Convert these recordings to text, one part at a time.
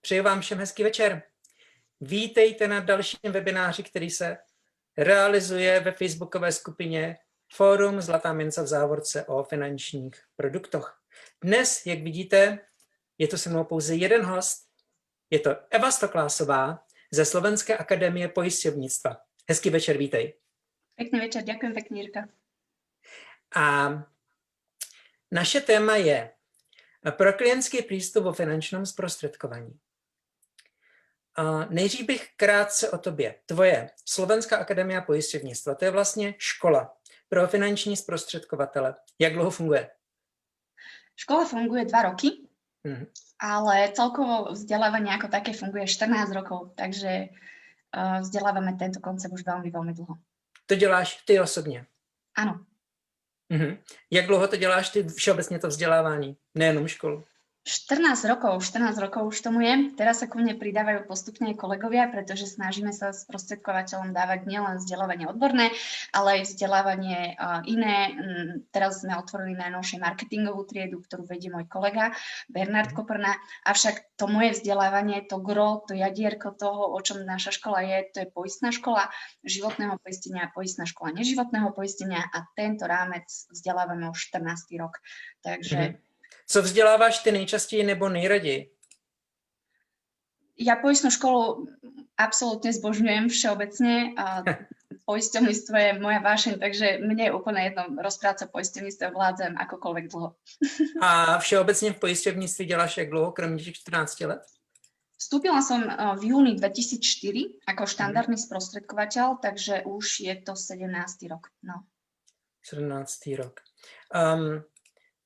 Přeji vám všem hezký večer. Vítejte na dalším webináři, který se realizuje ve facebookové skupině Fórum Zlatá mince v závorce o finančních produktech. Dnes, jak vidíte, je to se mnou pouze jeden host. Je to Eva Stoklásová ze Slovenské akademie pojišťovnictva. Hezký večer, vítej. Pekný večer, ďakujem pekne, Jirka. A naše téma je pro klientský přístup o finančním zprostředkování. Nejdřív bych krátce o tobě. Tvoje Slovenská akademia pojišťovnictva, to je vlastně škola pro finanční zprostředkovatele. Jak dlouho funguje? Škola funguje dva roky, Mhm. ale celkovo vzdelávanie ako také funguje 14 rokov, takže uh, vzdelávame tento koncept už veľmi, veľmi dlho. To děláš ty osobně. Áno, Mhm. Jak dlouho to děláš ty všeobecně to vzdělávání, nejenom školu? 14 rokov, 14 rokov už tomu je. Teraz sa ku mne pridávajú postupne aj kolegovia, pretože snažíme sa sprostredkovateľom dávať nielen vzdelávanie odborné, ale aj vzdelávanie iné. Mm, Teraz sme otvorili najnovšie marketingovú triedu, ktorú vedie môj kolega Bernard Koprna. Avšak to moje vzdelávanie, to gro, to jadierko toho, o čom naša škola je, to je poistná škola životného poistenia, poistná škola neživotného poistenia a tento rámec vzdelávame už 14. rok. Takže Mhm. Co vzděláváš ty nejčastěji nebo nejraději? Ja poistnú školu absolútne zbožňujem všeobecne. A poisťovníctvo je moja vášeň, takže mne je úplne jedno rozprávať o poisťovníctve vládzem akokoľvek dlho. A všeobecně v pojišťovnictví děláš jak dlouho, kromě těch 14 let? Vstúpila som a, v júni 2004 ako štandardný sprostredkovateľ, takže už je to 17. rok. No. 17. rok. Um,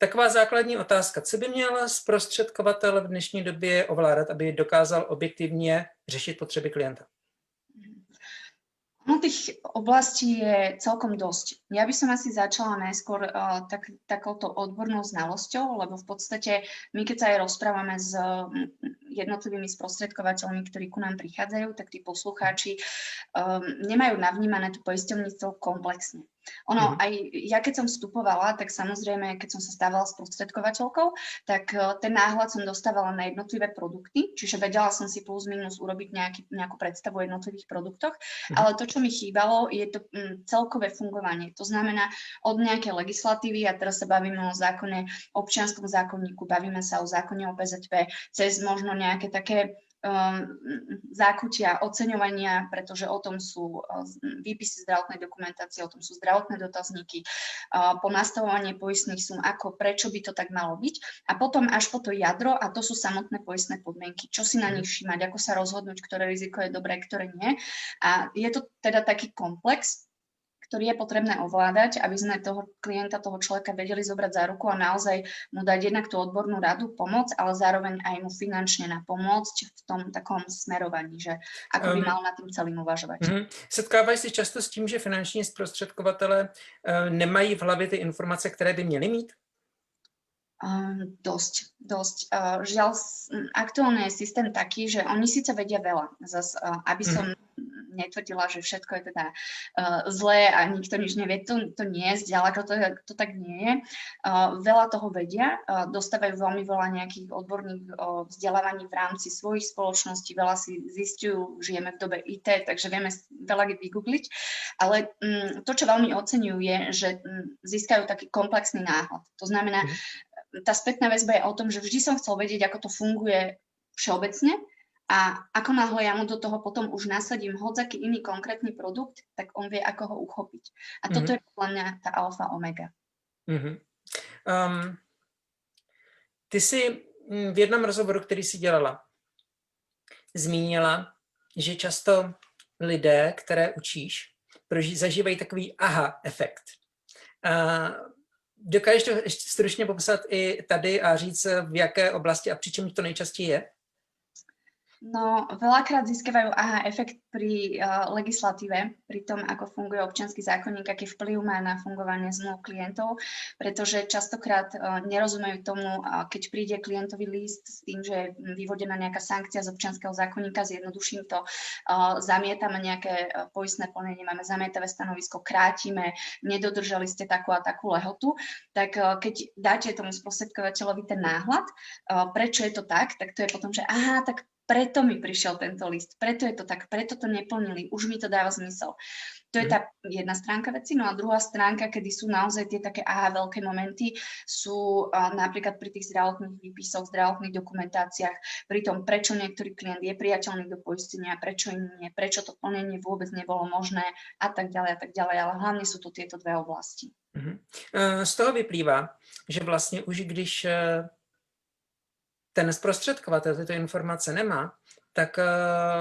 taková základní otázka. Co by měl zprostředkovatel v dnešní době ovládat, aby dokázal objektivně řešit potřeby klienta? No tých oblastí je celkom dosť. Ja by som asi začala najskôr uh, tak, takouto odbornou znalosťou, lebo v podstate my keď sa aj rozprávame s mm, jednotlivými sprostredkovateľmi, ktorí ku nám prichádzajú, tak tí poslucháči um, nemajú navnímané to poisťovníctvo komplexne. Ono, Mhm. aj ja keď som vstupovala, tak samozrejme, keď som sa stávala sprostredkovateľkou, tak uh, ten náhľad som dostávala na jednotlivé produkty, čiže vedela som si plus minus urobiť nejaký, nejakú predstavu o jednotlivých produktoch, Mhm. ale to, čo mi chýbalo, je to mm, celkové fungovanie. To znamená od nejakej legislatívy, a teraz sa bavíme o zákone, občianskom zákonníku, bavíme sa o zákone o BZP, cez možno nejaké také zákutia oceňovania, pretože o tom sú uh, výpisy zdravotnej dokumentácie, o tom sú zdravotné dotazníky, uh, po nastavovanie poistných sum, ako, prečo by to tak malo byť. A potom až po to jadro, a to sú samotné poistné podmienky. Čo si na nich všímať, ako sa rozhodnúť, ktoré riziko je dobré, ktoré nie. A je to teda taký komplex, ktorý je potrebné ovládať, aby sme toho klienta, toho človeka vedeli zobrať za ruku a naozaj mu dať jednak tú odbornú radu, pomoc, ale zároveň aj mu finančne napomôcť v tom takom smerovaní, že ako by mal nad tým celým uvažovať. Mhm. Setkávají se často s tím, že finanční zprostředkovatele eh, nemají v hlavě ty informace, které by měli mít? Um, dosť, dosť. Uh, žiaľ, aktuálne je systém taký, že oni síce vedia veľa, zas, uh, aby som netvrdila, že všetko je teda uh, zlé a nikto nič nevie, to, to nie zďaleka to, to tak nie je. Uh, veľa toho vedia, uh, dostávajú veľmi veľa nejakých odborných uh, vzdelávaní v rámci svojich spoločností, veľa si zistujú, žijeme v dobe IT, takže vieme veľa vygoogliť, ale um, to, čo veľmi oceňujú, je, že um, získajú taký komplexný náhľad. To znamená, Mhm. tá spätná väzba je o tom, že vždy som chcel vedieť, ako to funguje všeobecne a ako náhle ja mu do toho potom už nasadím hodzaký iný konkrétny produkt, tak on vie, ako ho uchopiť. A toto Mhm. je podľa mňa tá alfa omega. Mhm. Um, ty jsi mm, v jednom rozhovoru, který jsi dělala, zmínila, že často lidé, které učíš, zažívají takový aha efekt. Uh, dokážeš to stručně popsat i tady a říct, v jaké oblasti a přičem to nejčastěji je? No, veľakrát získavajú aha efekt pri uh, legislatíve, pri tom, ako funguje občiansky zákonník, aký vplyv má na fungovanie zmluv klientov, pretože častokrát uh, nerozumejú tomu, uh, keď príde klientový list s tým, že je vyvodená nejaká sankcia z občianského zákonníka, zjednoduším to, uh, zamietame nejaké uh, poistné plnenie, máme zamietavé stanovisko, krátime, nedodržali ste takú a takú lehotu, tak uh, keď dáte tomu sprostredkovateľovi ten náhľad, uh, prečo je to tak, tak to je potom, že aha, tak preto mi prišiel tento list, preto je to tak, preto to neplnili, už mi to dáva zmysel. To je tá jedna stránka veci. No a druhá stránka, kedy sú naozaj tie také aha veľké momenty, sú uh, napríklad pri tých zdravotných výpisoch, zdravotných dokumentáciách, pri tom, prečo niektorý klient je priateľný do poistenia, prečo im nie, prečo to plnenie vôbec nebolo možné a tak ďalej a tak ďalej. Ale hlavne sú tu tieto dve oblasti. Mhm. Z toho vyplývá, že vlastně už když eh, ten zprostředkovatel tyto informace nemá, tak eh,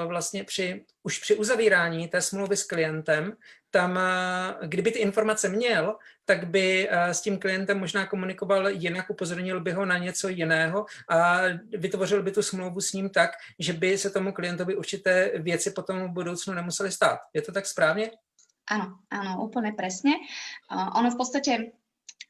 vlastně při, už při uzavírání té smlouvy s klientem, tam, eh, kdyby ty informace měl, tak by s tím klientem možná komunikoval jinak, upozornil by ho na něco jiného a vytvořil by tu smlouvu s ním tak, že by se tomu klientovi určité věci potom v budoucnu nemuseli stát. Je to tak správně? Áno, áno, úplne presne. Ono v podstate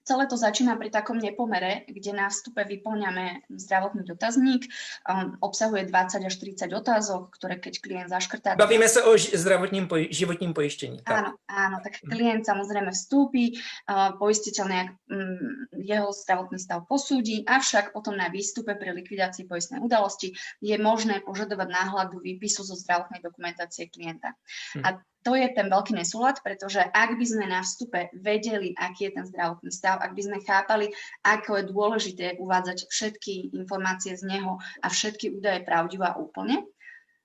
Celé to začína pri takom nepomere, kde na vstupe vyplňame zdravotný dotazník, um, obsahuje 20 až 30 otázok, ktoré keď klient zaškrtá... Bavíme sa o zdravotním poj- životním pojištení. Tak. Áno, áno, tak klient samozrejme vstúpi, uh, poistiteľ nejak um, jeho zdravotný stav posúdi, avšak potom na výstupe pri likvidácii poistnej udalosti je možné požadovať náhľadu výpisu zo zdravotnej dokumentácie klienta. Hm. A to je ten veľký nesúlad, pretože ak by sme na vstupe vedeli, aký je ten zdravotný stav, ak by sme chápali, ako je dôležité uvádzať všetky informácie z neho a všetky údaje pravdivo úplne,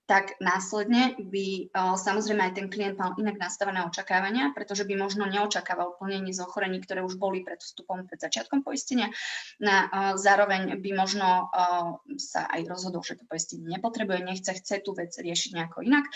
tak následne by samozrejme aj ten klient mal inak nastavené očakávania, pretože by možno neočakával plnenie z ochorení, ktoré už boli pred vstupom, pred začiatkom poistenia. Na, zároveň by možno sa aj rozhodol, že to poistenie nepotrebuje, nechce, chce tú vec riešiť nejako inak.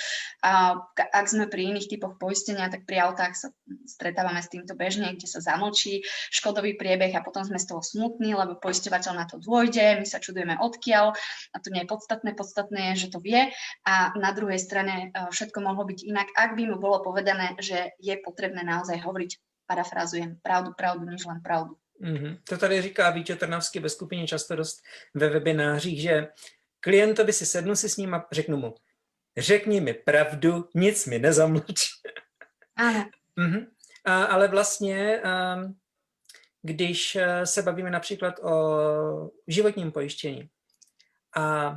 Ak sme pri iných typoch poistenia, tak pri autách sa stretávame s týmto bežne, kde sa zamlčí škodový priebeh a potom sme z toho smutní, lebo poisťovateľ na to dôjde, my sa čudujeme odkiaľ a to nie je podstatné, podstatné je, že to vie a na druhej strane e, všetko mohlo byť inak, ak by mu bolo povedané, že je potrebné naozaj hovoriť, parafrazujem, pravdu, pravdu, než len pravdu. Mm-hmm. To tady říká Víťo Trnavský ve skupině často dost ve webinářích, že klientovi si sednu si s ním a řeknu mu, řekni mi pravdu, nic mi nezamlč. Áno. mm-hmm. a, ale vlastně, um, když e, se bavíme například o životním pojištění a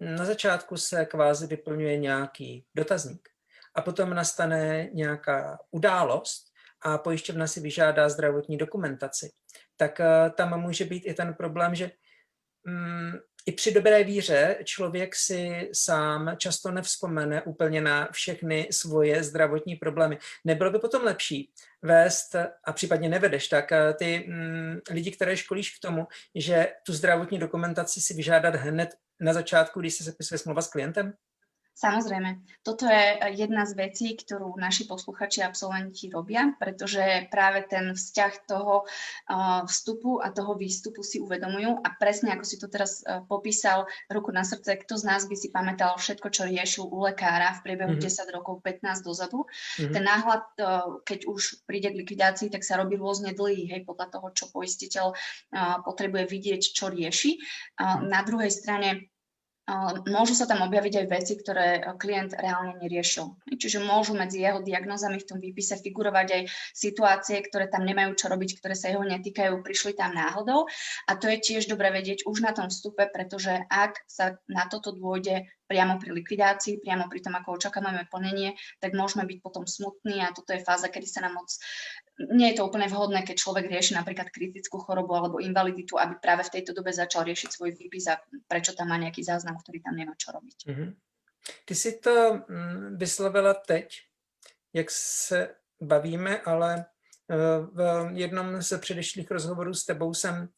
na začátku se kvázi vyplňuje nějaký dotazník a potom nastane nějaká událost a pojišťovna si vyžádá zdravotní dokumentaci, tak eh, tam může být i ten problém, že i při dobré víře člověk si sám často nevzpomene úplně na všechny svoje zdravotní problémy. Nebylo by potom lepší vést, a případně nevedeš, tak eh, ty mm, lidi, které školíš k tomu, že tu zdravotní dokumentaci si vyžádat hned na začátku, když se sepisuje smlouva s klientem? Samozrejme, toto je eh, jedna z vecí, ktorú naši posluchači a absolventi robia, pretože práve ten vzťah toho uh, vstupu a toho výstupu si uvedomujú a presne ako si to teraz uh, popísal, ruku na srdce, kto z nás by si pamätal všetko, čo riešil u lekára v priebehu mm-hmm. 10 rokov, 15 dozadu. Mm-hmm. Ten náhľad, keď už príde k likvidácii, tak sa robí rôzne dlhý, hej, podľa toho, čo poistiteľ potrebuje vidieť, čo rieši. Na druhej strane môžu sa tam objaviť aj veci, ktoré klient reálne neriešil. Čiže môžu medzi jeho diagnózami v tom výpise figurovať aj situácie, ktoré tam nemajú čo robiť, ktoré sa jeho netýkajú, prišli tam náhodou. A to je tiež dobre vedieť už na tom vstupe, pretože ak sa na toto dôjde priamo pri likvidácii, priamo pri tom, ako očakávame plnenie, tak môžeme byť potom smutní a toto je fáza, kedy sa nám moc nie je to úplne vhodné, keď človek rieši napríklad kritickú chorobu alebo invaliditu, aby práve v tejto dobe začal riešiť svoj výpis a prečo tam má nejaký záznam, ktorý tam nemá čo robiť. Mm-hmm. Ty si to mm, vyslovila teď, jak se bavíme, ale eh, v jednom z předešlých rozhovorů s tebou jsem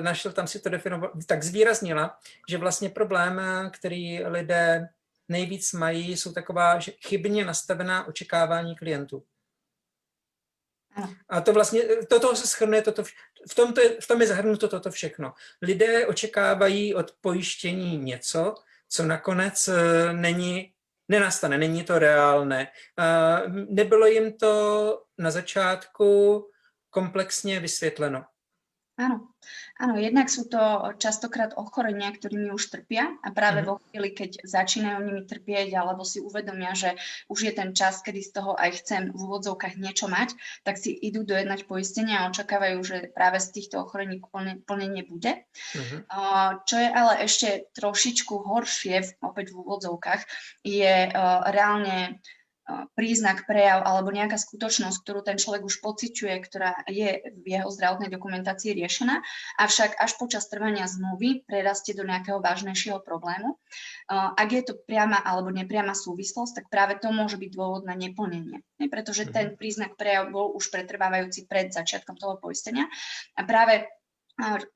našel, tam si to definoval, tak zvýraznila, že vlastně problém, který lidé nejvíc mají, jsou taková chybně nastavená očekávání klientů. A to vlastně, toto se schrnuje, toto, v, tom to je, v tom je zahrnuto toto všechno. Lidé očekávají od pojištění něco, co nakonec eh, není, nenastane, není to reálné. Nebylo jim to na začátku komplexně vysvětleno. Áno, áno, jednak sú to častokrát ochorenia, ktorými už trpia a práve Mhm. vo chvíli, keď začínajú nimi trpieť alebo si uvedomia, že už je ten čas, kedy z toho aj chcem v úvodzovkách niečo mať, tak si idú dojednať poistenia a očakávajú, že práve z týchto ochorení plne, plne nebude. Uh, Čo je ale ešte trošičku horšie, opäť v úvodzovkách, je uh, reálne príznak, prejav alebo nejaká skutočnosť, ktorú ten človek už pociťuje, ktorá je v jeho zdravotnej dokumentácii riešená, avšak až počas trvania zmluvy prerastie do nejakého vážnejšieho problému. Ak je to priama alebo nepriama súvislosť, tak práve to môže byť dôvod na neplnenie, ne? pretože Mhm. ten príznak prejav bol už pretrvávajúci pred začiatkom toho poistenia a práve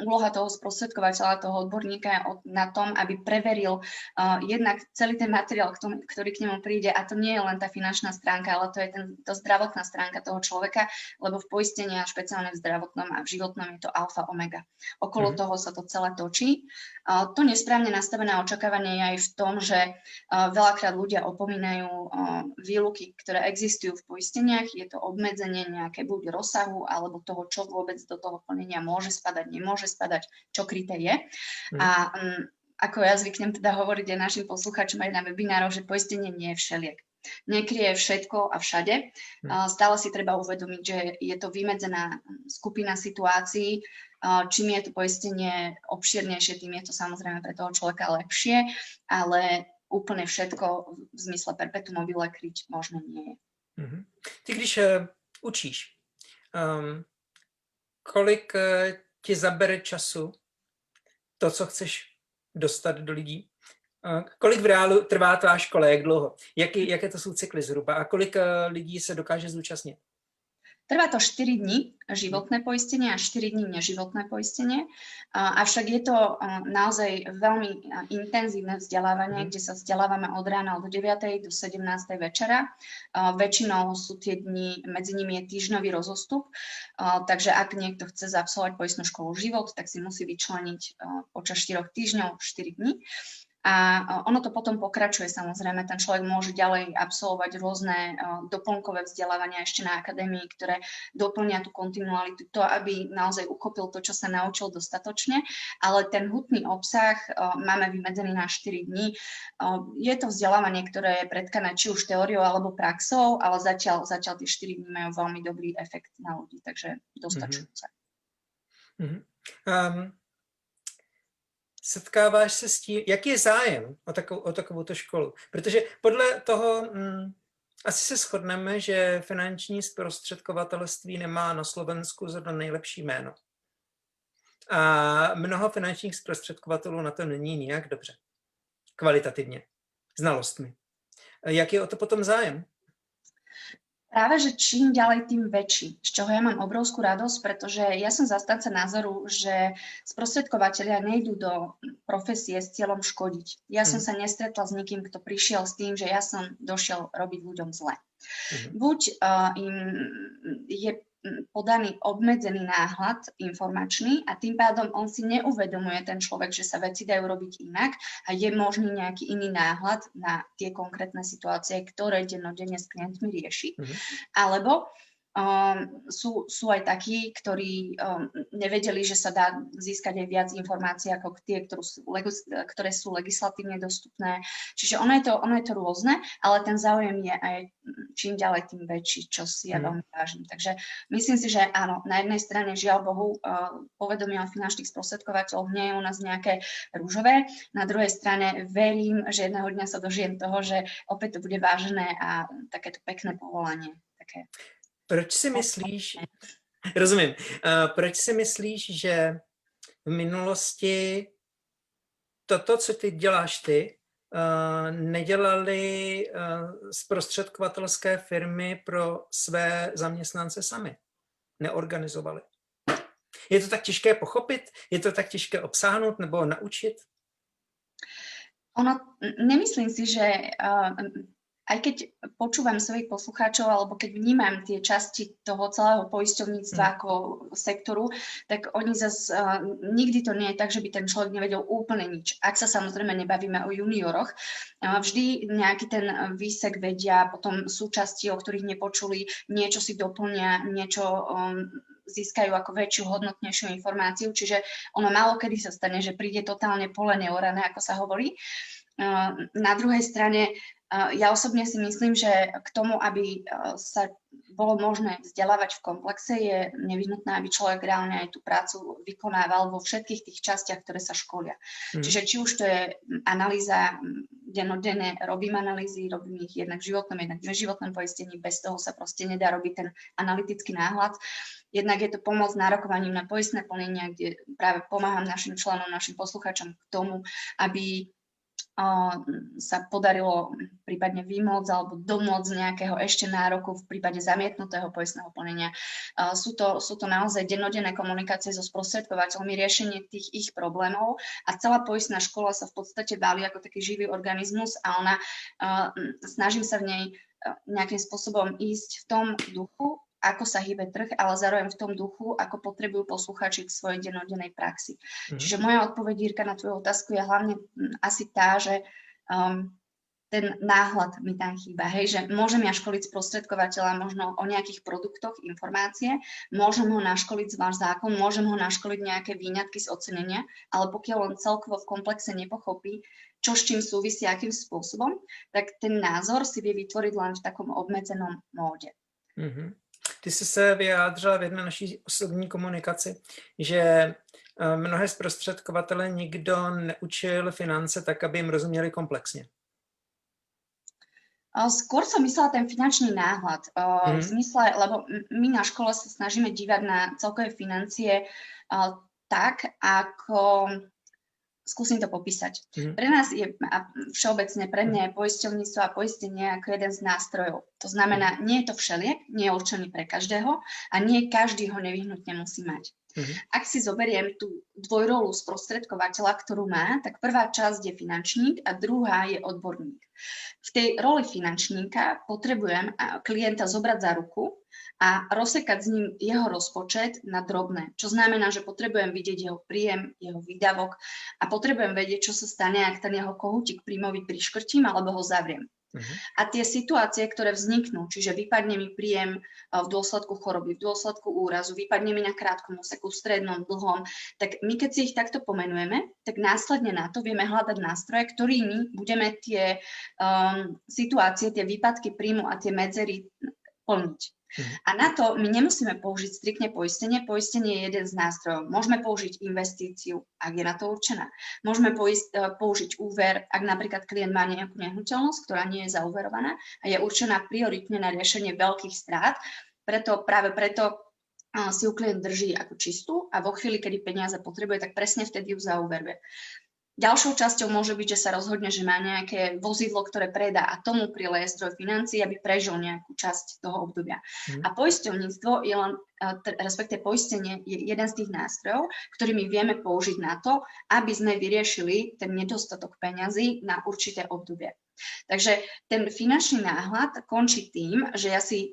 úloha toho sprostredkovateľa, toho odborníka je na tom, aby preveril uh, jednak celý ten materiál, ktorý k nemu príde a to nie je len tá finančná stránka, ale to je ten, to zdravotná stránka toho človeka, lebo v poistení a špeciálne v zdravotnom a v životnom je to alfa omega. Okolo Mhm. toho sa to celé točí. To nesprávne nastavené očakávanie je aj v tom, že veľakrát ľudia opomínajú výluky, ktoré existujú v poisteniach. Je to obmedzenie nejaké buď rozsahu alebo toho, čo vôbec do toho plnenia môže spadať, nemôže spadať, čo kryté je. Mhm. A um, ako ja zvyknem teda hovoriť aj našim poslucháčom aj na webinároch, že poistenie nie je všeliek. Nekryje všetko a všade. Mhm. Stále si treba uvedomiť, že je to vymedzená mm, skupina situácií. Uh, Čím je to poistenie obširnejšie, tým je to samozrejme pre toho človeka lepšie, ale úplne všetko v zmysle perpetuum mobile kryť možné nie je. Mhm. Ty když uh, učíš, um, kolik uh, ti zabere času to, co chceš dostat do lidí? Uh, kolik v reálu trvá tvá škola, jak dlouho? Jaký, jaké to jsou cykly zhruba? A kolik uh, lidí se dokáže zúčastnit? Trvá to 4 dní životné poistenie a 4 dní neživotné poistenie, avšak je to naozaj veľmi intenzívne vzdelávanie, Mhm. kde sa vzdelávame od rána od 9. do 17. večera. Väčšinou sú tie dni, medzi nimi je týždňový rozostup, takže ak niekto chce zabsolvovať poistnú školu život, tak si musí vyčleniť počas 4 týždňov 4 dní. A ono to potom pokračuje samozrejme, ten človek môže ďalej absolvovať rôzne a, doplnkové vzdelávania ešte na akadémii, ktoré doplnia tú kontinualitu, to, aby naozaj uchopil to, čo sa naučil dostatočne, ale ten hutný obsah a, máme vymedzený na 4 dní. A, Je to vzdelávanie, ktoré je predkané či už teóriou alebo praxou, ale zatiaľ, zatiaľ tie 4 dní majú veľmi dobrý efekt na ľudí, takže dostačujúce. Mhm. Um, setkáváš se s tím, jaký je zájem o, takovou, o takovouto školu? Protože podle toho mm, asi se shodneme, že finanční zprostředkovatelství nemá na Slovensku zrovna nejlepší jméno. A mnoho finančních zprostředkovatelů na to není nijak dobře. Kvalitativně. Znalostmi. Jak je o to potom zájem? Práve, že čím ďalej, tým väčší, z čoho ja mám obrovskú radosť, pretože ja som zastanca názoru, že sprostredkovateľia nejdú do profesie s cieľom škodiť. Ja som Mhm. sa nestretla s nikým, kto prišiel s tým, že ja som došiel robiť ľuďom zle. Mhm. Buď uh, im je mm, podaný obmedzený náhľad informačný a tým pádom on si neuvedomuje ten človek, že sa veci dajú robiť inak a je možný nejaký iný náhľad na tie konkrétne situácie, ktoré dennodenne s klientmi rieši. Mhm. Alebo um, sú, sú aj takí, ktorí um, nevedeli, že sa dá získať aj viac informácií ako tie, ktorú sú, ktoré sú legislatívne dostupné. Čiže ono je, to, ono je to rôzne, ale ten záujem je aj čím ďalej, tým väčší, čo si ja Mhm. veľmi vážim. Takže myslím si, že áno, na jednej strane žiaľ Bohu uh, povedomie o finančných sprostredkovateľoch nie je u nás nejaké rúžové, na druhej strane verím, že jedného dňa sa dožijem toho, že opäť to bude vážené a takéto pekné povolanie. Také Proč si myslíš, rozumím, uh, proč si myslíš, že v minulosti toto, co ty děláš ty, uh, nedělali uh, zprostředkovatelské firmy pro své zaměstnance sami? Neorganizovali. Je to tak těžké pochopit? Je to tak těžké obsáhnout nebo naučit? Ono, nemyslím si, že uh, aj keď počúvam svojich poslucháčov alebo keď vnímam tie časti toho celého poisťovníctva Mm. ako sektoru, tak oni zase uh, nikdy to nie je tak, že by ten človek nevedel úplne nič. Ak sa samozrejme nebavíme o junioroch, uh, vždy nejaký ten výsek vedia, potom súčasti, o ktorých nepočuli, niečo si doplnia, niečo um, získajú ako väčšiu, hodnotnejšiu informáciu, čiže ono málo kedy sa stane, že príde totálne pole neorané, ako sa hovorí. Uh, Na druhej strane Ja osobne si myslím, že k tomu, aby uh, sa bolo možné vzdelávať v komplexe, je nevyhnutné, aby človek reálne aj tú prácu vykonával vo všetkých tých častiach, ktoré sa školia. Mhm. Čiže či už to je analýza mm, dennodenne, robím analýzy, robím ich jednak v životnom, jednak v neživotnom poistení, bez toho sa proste nedá robiť ten analytický náhľad. Jednak je to pomoc nárokovaním na poistné plnenia, kde práve pomáham našim členom, našim poslucháčom k tomu, aby sa podarilo prípadne vymôcť alebo domôcť nejakého ešte nároku v prípade zamietnutého poistného plnenia. Sú to, sú to naozaj dennodenné komunikácie so sprostredkovateľmi, riešenie tých ich problémov a celá poistná škola sa v podstate valí ako taký živý organizmus a ona, snažím sa v nej nejakým spôsobom ísť v tom duchu, ako sa hýbe trh, ale zároveň v tom duchu, ako potrebujú posluchači k svojej dennodennej praxi. Mhm. Čiže moja odpoveď, Jirka, na tvoju otázku je hlavne mm, asi tá, že um, ten náhľad mi tam chýba, hej, že môžem ja školiť sprostredkovateľa možno o nejakých produktoch informácie, môžem ho naškoliť zvlášť zákon, môžem ho naškoliť nejaké výňatky z ocenenia, ale pokiaľ on celkovo v komplexe nepochopí, čo s čím súvisí, akým spôsobom, tak ten názor si vie vytvoriť len v takom obmedzenom móde. Mhm. Ty jsi se vyjádřila v jedné naší osobní komunikaci, že eh, mnohé zprostředkovatele nikdo neučil finance tak, aby jim rozuměli komplexně. Skôr som myslela ten finančný náhľad. Mm. V zmysle, lebo my na škole sa snažíme dívať na celkové financie tak, ako skúsim to popísať. Mm. Pre nás je a všeobecne, pre mňa je poisťovníctvo a poistenie ako jeden z nástrojov. To znamená, nie je to všeliek, nie je určený pre každého a nie každý ho nevyhnutne musí mať. Mm. Ak si zoberiem tú dvojrolu sprostredkovateľa, ktorú má, tak prvá časť je finančník a druhá je odborník. V tej roli finančníka potrebujem klienta zobrať za ruku a rozsekať s ním jeho rozpočet na drobné. Čo znamená, že potrebujem vidieť jeho príjem, jeho výdavok a potrebujem vedieť, čo sa stane, ak ten jeho kohútik príjmový priškrtím alebo ho zavriem. Uh-huh. A tie situácie, ktoré vzniknú, čiže vypadne mi príjem v dôsledku choroby, v dôsledku úrazu, vypadne mi na krátkom úseku, strednom, dlhom, tak my keď si ich takto pomenujeme, tak následne na to vieme hľadať nástroje, ktorými budeme tie um, situácie, tie výpadky príjmu a tie medzery plniť. A na to my nemusíme použiť striktne poistenie. Poistenie je jeden z nástrojov. Môžeme použiť investíciu, ak je na to určená. Môžeme poist, použiť úver, ak napríklad klient má nejakú nehnuteľnosť, ktorá nie je zauverovaná a je určená prioritne na riešenie veľkých strát. Preto, práve preto si ju klient drží ako čistú a vo chvíli, kedy peniaze potrebuje, tak presne vtedy ju zauveruje. Ďalšou časťou môže byť, že sa rozhodne, že má nejaké vozidlo, ktoré predá a tomu prileje zdroj financií, aby prežil nejakú časť toho obdobia. Mm. A poisťovníctvo je len, respektive poistenie je jeden z tých nástrojov, ktorými vieme použiť na to, aby sme vyriešili ten nedostatok peňazí na určité obdobie. Takže ten finančný náhľad končí tým, že ja si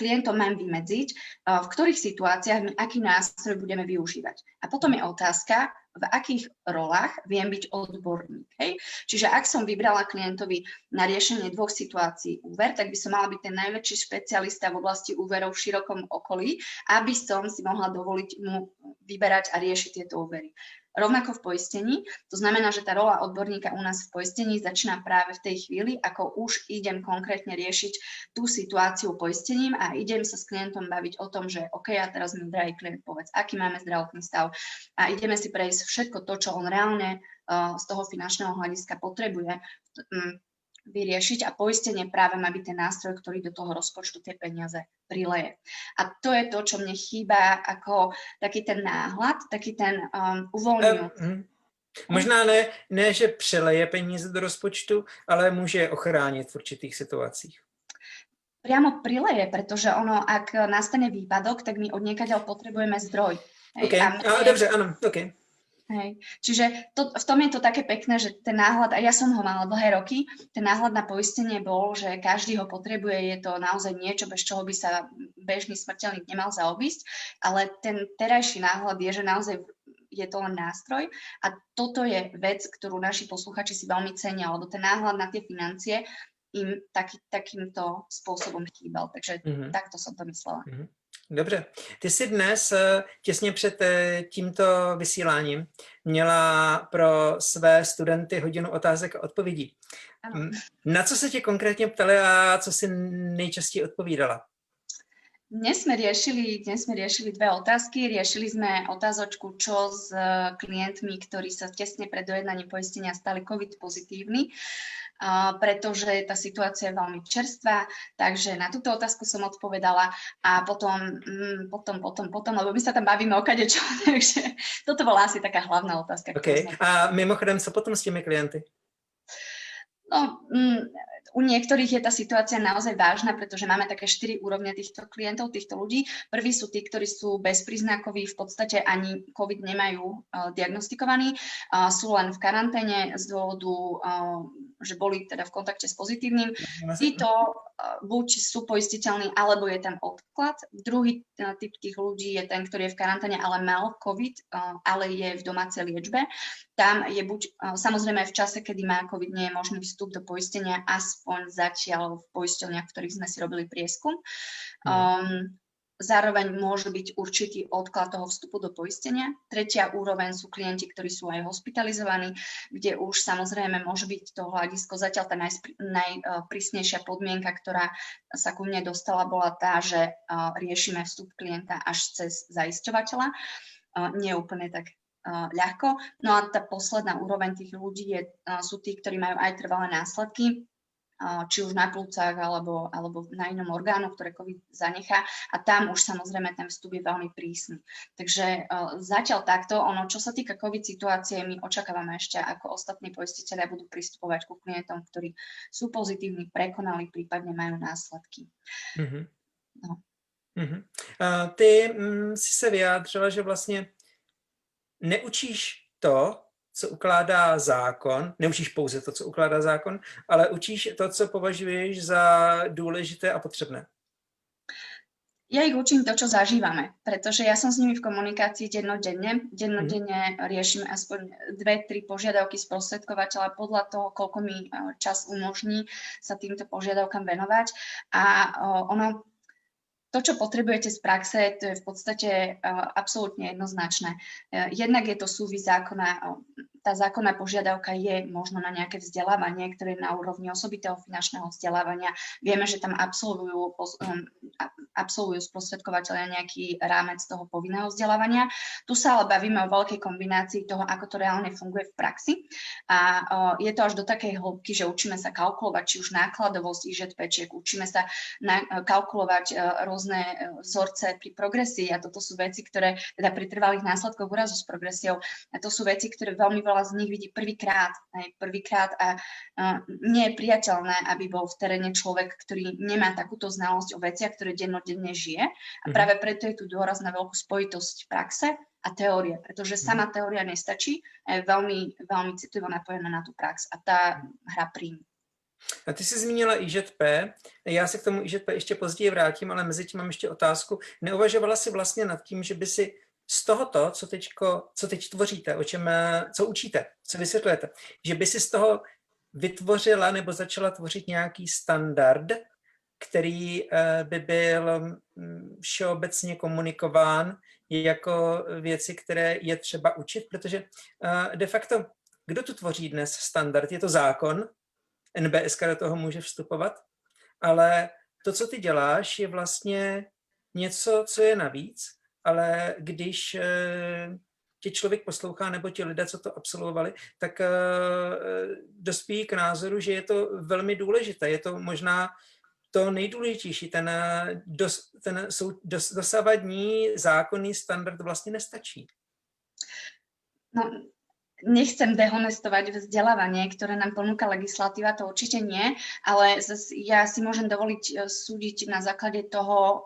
klientom mám vymedziť, v ktorých situáciách my aký nástroj budeme využívať. A potom je otázka, v akých rolách viem byť odborník. Hej? Čiže ak som vybrala klientovi na riešenie dvoch situácií úver, tak by som mala byť ten najväčší špecialista v oblasti úverov v širokom okolí, aby som si mohla dovoliť mu vyberať a riešiť tieto úvery. Rovnako v poistení, to znamená, že tá rola odborníka u nás v poistení začína práve v tej chvíli, ako už idem konkrétne riešiť tú situáciu poistením a idem sa s klientom baviť o tom, že OK, a teraz mi drahý klient povedz, aký máme zdravotný stav a ideme si prejsť všetko to, čo on reálne uh, z toho finančného hľadiska potrebuje. Um, vyriešiť a poistenie práve má byť ten nástroj, ktorý do toho rozpočtu tie peniaze prileje. A to je to, čo mne chýba ako taký ten náhľad, taký ten um, uvoľňujúci. Um, Možná ne, ne, že přeleje peníze do rozpočtu, ale může je ochránit v určitých situacích. Priamo prileje, pretože ono, ak nastane výpadok, tak my od niekaďaľ potrebujeme zdroj. Okay. a, a dobře, ano, okay. Hej. Čiže to, v tom je to také pekné, že ten náhľad, a ja som ho mala dlhé roky, ten náhľad na poistenie bol, že každý ho potrebuje, je to naozaj niečo, bez čoho by sa bežný smrteľník nemal zaobísť, ale ten terajší náhľad je, že naozaj je to len nástroj a toto je vec, ktorú naši posluchači si veľmi cenia, lebo ten náhľad na tie financie im taký, takýmto spôsobom chýbal. Takže mm-hmm. takto som to myslela. Mm-hmm. Dobře. Ty jsi dnes, eh, těsně před eh, tímto vysíláním, měla pro své studenty hodinu otázek a odpovědí. Ano. Na co se tě konkrétně ptali a co si nejčastěji odpovídala? Dnes sme, riešili, dnes sme riešili dve otázky. Riešili sme otázočku, čo s eh, klientmi, ktorí sa tesne pred dojednaním poistenia stali COVID pozitívni pretože tá situácia je veľmi čerstvá, takže na túto otázku som odpovedala a potom, mm, potom, potom, potom, lebo my sa tam bavíme o kadečo, takže toto bola asi taká hlavná otázka. Okay. A mimochodem, co potom s tými klienty? No, mm, u niektorých je tá situácia naozaj vážna, pretože máme také štyri úrovne týchto klientov, týchto ľudí. Prví sú tí, ktorí sú bezpríznakoví, v podstate ani COVID nemajú uh, diagnostikovaní, uh, sú len v karanténe z dôvodu, uh, že boli teda v kontakte s pozitívnym. Títo buď sú poistiteľní, alebo je tam odklad. Druhý typ tých ľudí je ten, ktorý je v karanténe, ale mal COVID, ale je v domácej liečbe. Tam je buď, samozrejme v čase, kedy má COVID, nie je možný vstup do poistenia, aspoň zatiaľ v poisťovniach, v ktorých sme si robili prieskum. Um, Zároveň môže byť určitý odklad toho vstupu do poistenia. Tretia úroveň sú klienti, ktorí sú aj hospitalizovaní, kde už samozrejme môže byť to hľadisko. Zatiaľ tá najprísnejšia podmienka, ktorá sa ku mne dostala, bola tá, že riešime vstup klienta až cez zaisťovateľa. Nie úplne tak ľahko. No a tá posledná úroveň tých ľudí je, sú tí, ktorí majú aj trvalé následky, či už na plúcach alebo, alebo na inom orgánu, ktoré COVID zanechá. A tam už samozrejme ten vstup je veľmi prísny. Takže uh, zatiaľ takto, ono, čo sa týka COVID situácie, my očakávame ešte, ako ostatní poistiteľia budú pristupovať ku klientom, ktorí sú pozitívni, prekonali, prípadne majú následky. Mm-hmm. No. Mm-hmm. Uh, ty mm, si se vyjádřila, že vlastně neučíš to, co ukládá zákon, neučíš pouze to, co ukládá zákon, ale učíš to, co považuješ za důležité a potřebné. Ja ich učím to, čo zažívame, pretože ja som s nimi v komunikácii dennodenne. Dennodenne mm. riešime aspoň dve, tri požiadavky sprostredkovateľa podľa toho, koľko mi e, čas umožní sa týmto požiadavkám venovať. A ono, to, čo potrebujete z praxe, to je v podstate uh, absolútne jednoznačné. Uh, jednak je to súvis zákona tá zákonná požiadavka je možno na nejaké vzdelávanie, ktoré je na úrovni osobitého finančného vzdelávania. Vieme, že tam absolvujú, um, absolvujú sprostredkovateľia nejaký rámec toho povinného vzdelávania. Tu sa ale bavíme o veľkej kombinácii toho, ako to reálne funguje v praxi. A je to až do takej hĺbky, že učíme sa kalkulovať či už nákladovosť IŽPčiek, učíme sa na, kalkulovať e, rôzne e, vzorce pri progresii a toto sú veci, ktoré teda pri trvalých následkoch úrazu s progresiou, a to sú veci, ktoré veľmi veľa z nich vidí prvýkrát, prvýkrát a, a nie je priateľné, aby bol v teréne človek, ktorý nemá takúto znalosť o veciach, ktoré dennodenne žije a mm práve preto je tu dôraz na veľkú spojitosť praxe a teórie, pretože mm sama teória nestačí je veľmi, veľmi citlivo napojená na tú prax a tá hra príjmu. A ty jsi zmínila IŽP, já se k tomu IŽP ještě později vrátím, ale mezi tím mám ještě otázku. Neuvažovala si vlastně nad tím, že by si z tohoto, co, teďko, co teď tvoříte, o čem, co učíte, co vysvětlujete, že by si z toho vytvořila nebo začala tvořit nějaký standard, který eh, by byl mm, všeobecně komunikován jako věci, které je třeba učit, protože eh, de facto, kdo tu tvoří dnes standard? Je to zákon, NBSK do toho může vstupovat, ale to, co ty děláš, je vlastně něco, co je navíc ale když eh, tě člověk poslouchá, nebo ti lidé, co to absolvovali, tak eh, dospíjí k názoru, že je to velmi důležité. Je to možná to nejdůležitější. Ten, eh, dos, ten dos, dosavadní zákonný standard vlastně nestačí. No, nechcem dehonestovať vzdelávanie, ktoré nám ponúka legislatíva, to určite nie, ale ja si môžem dovoliť e, súdiť na základe toho,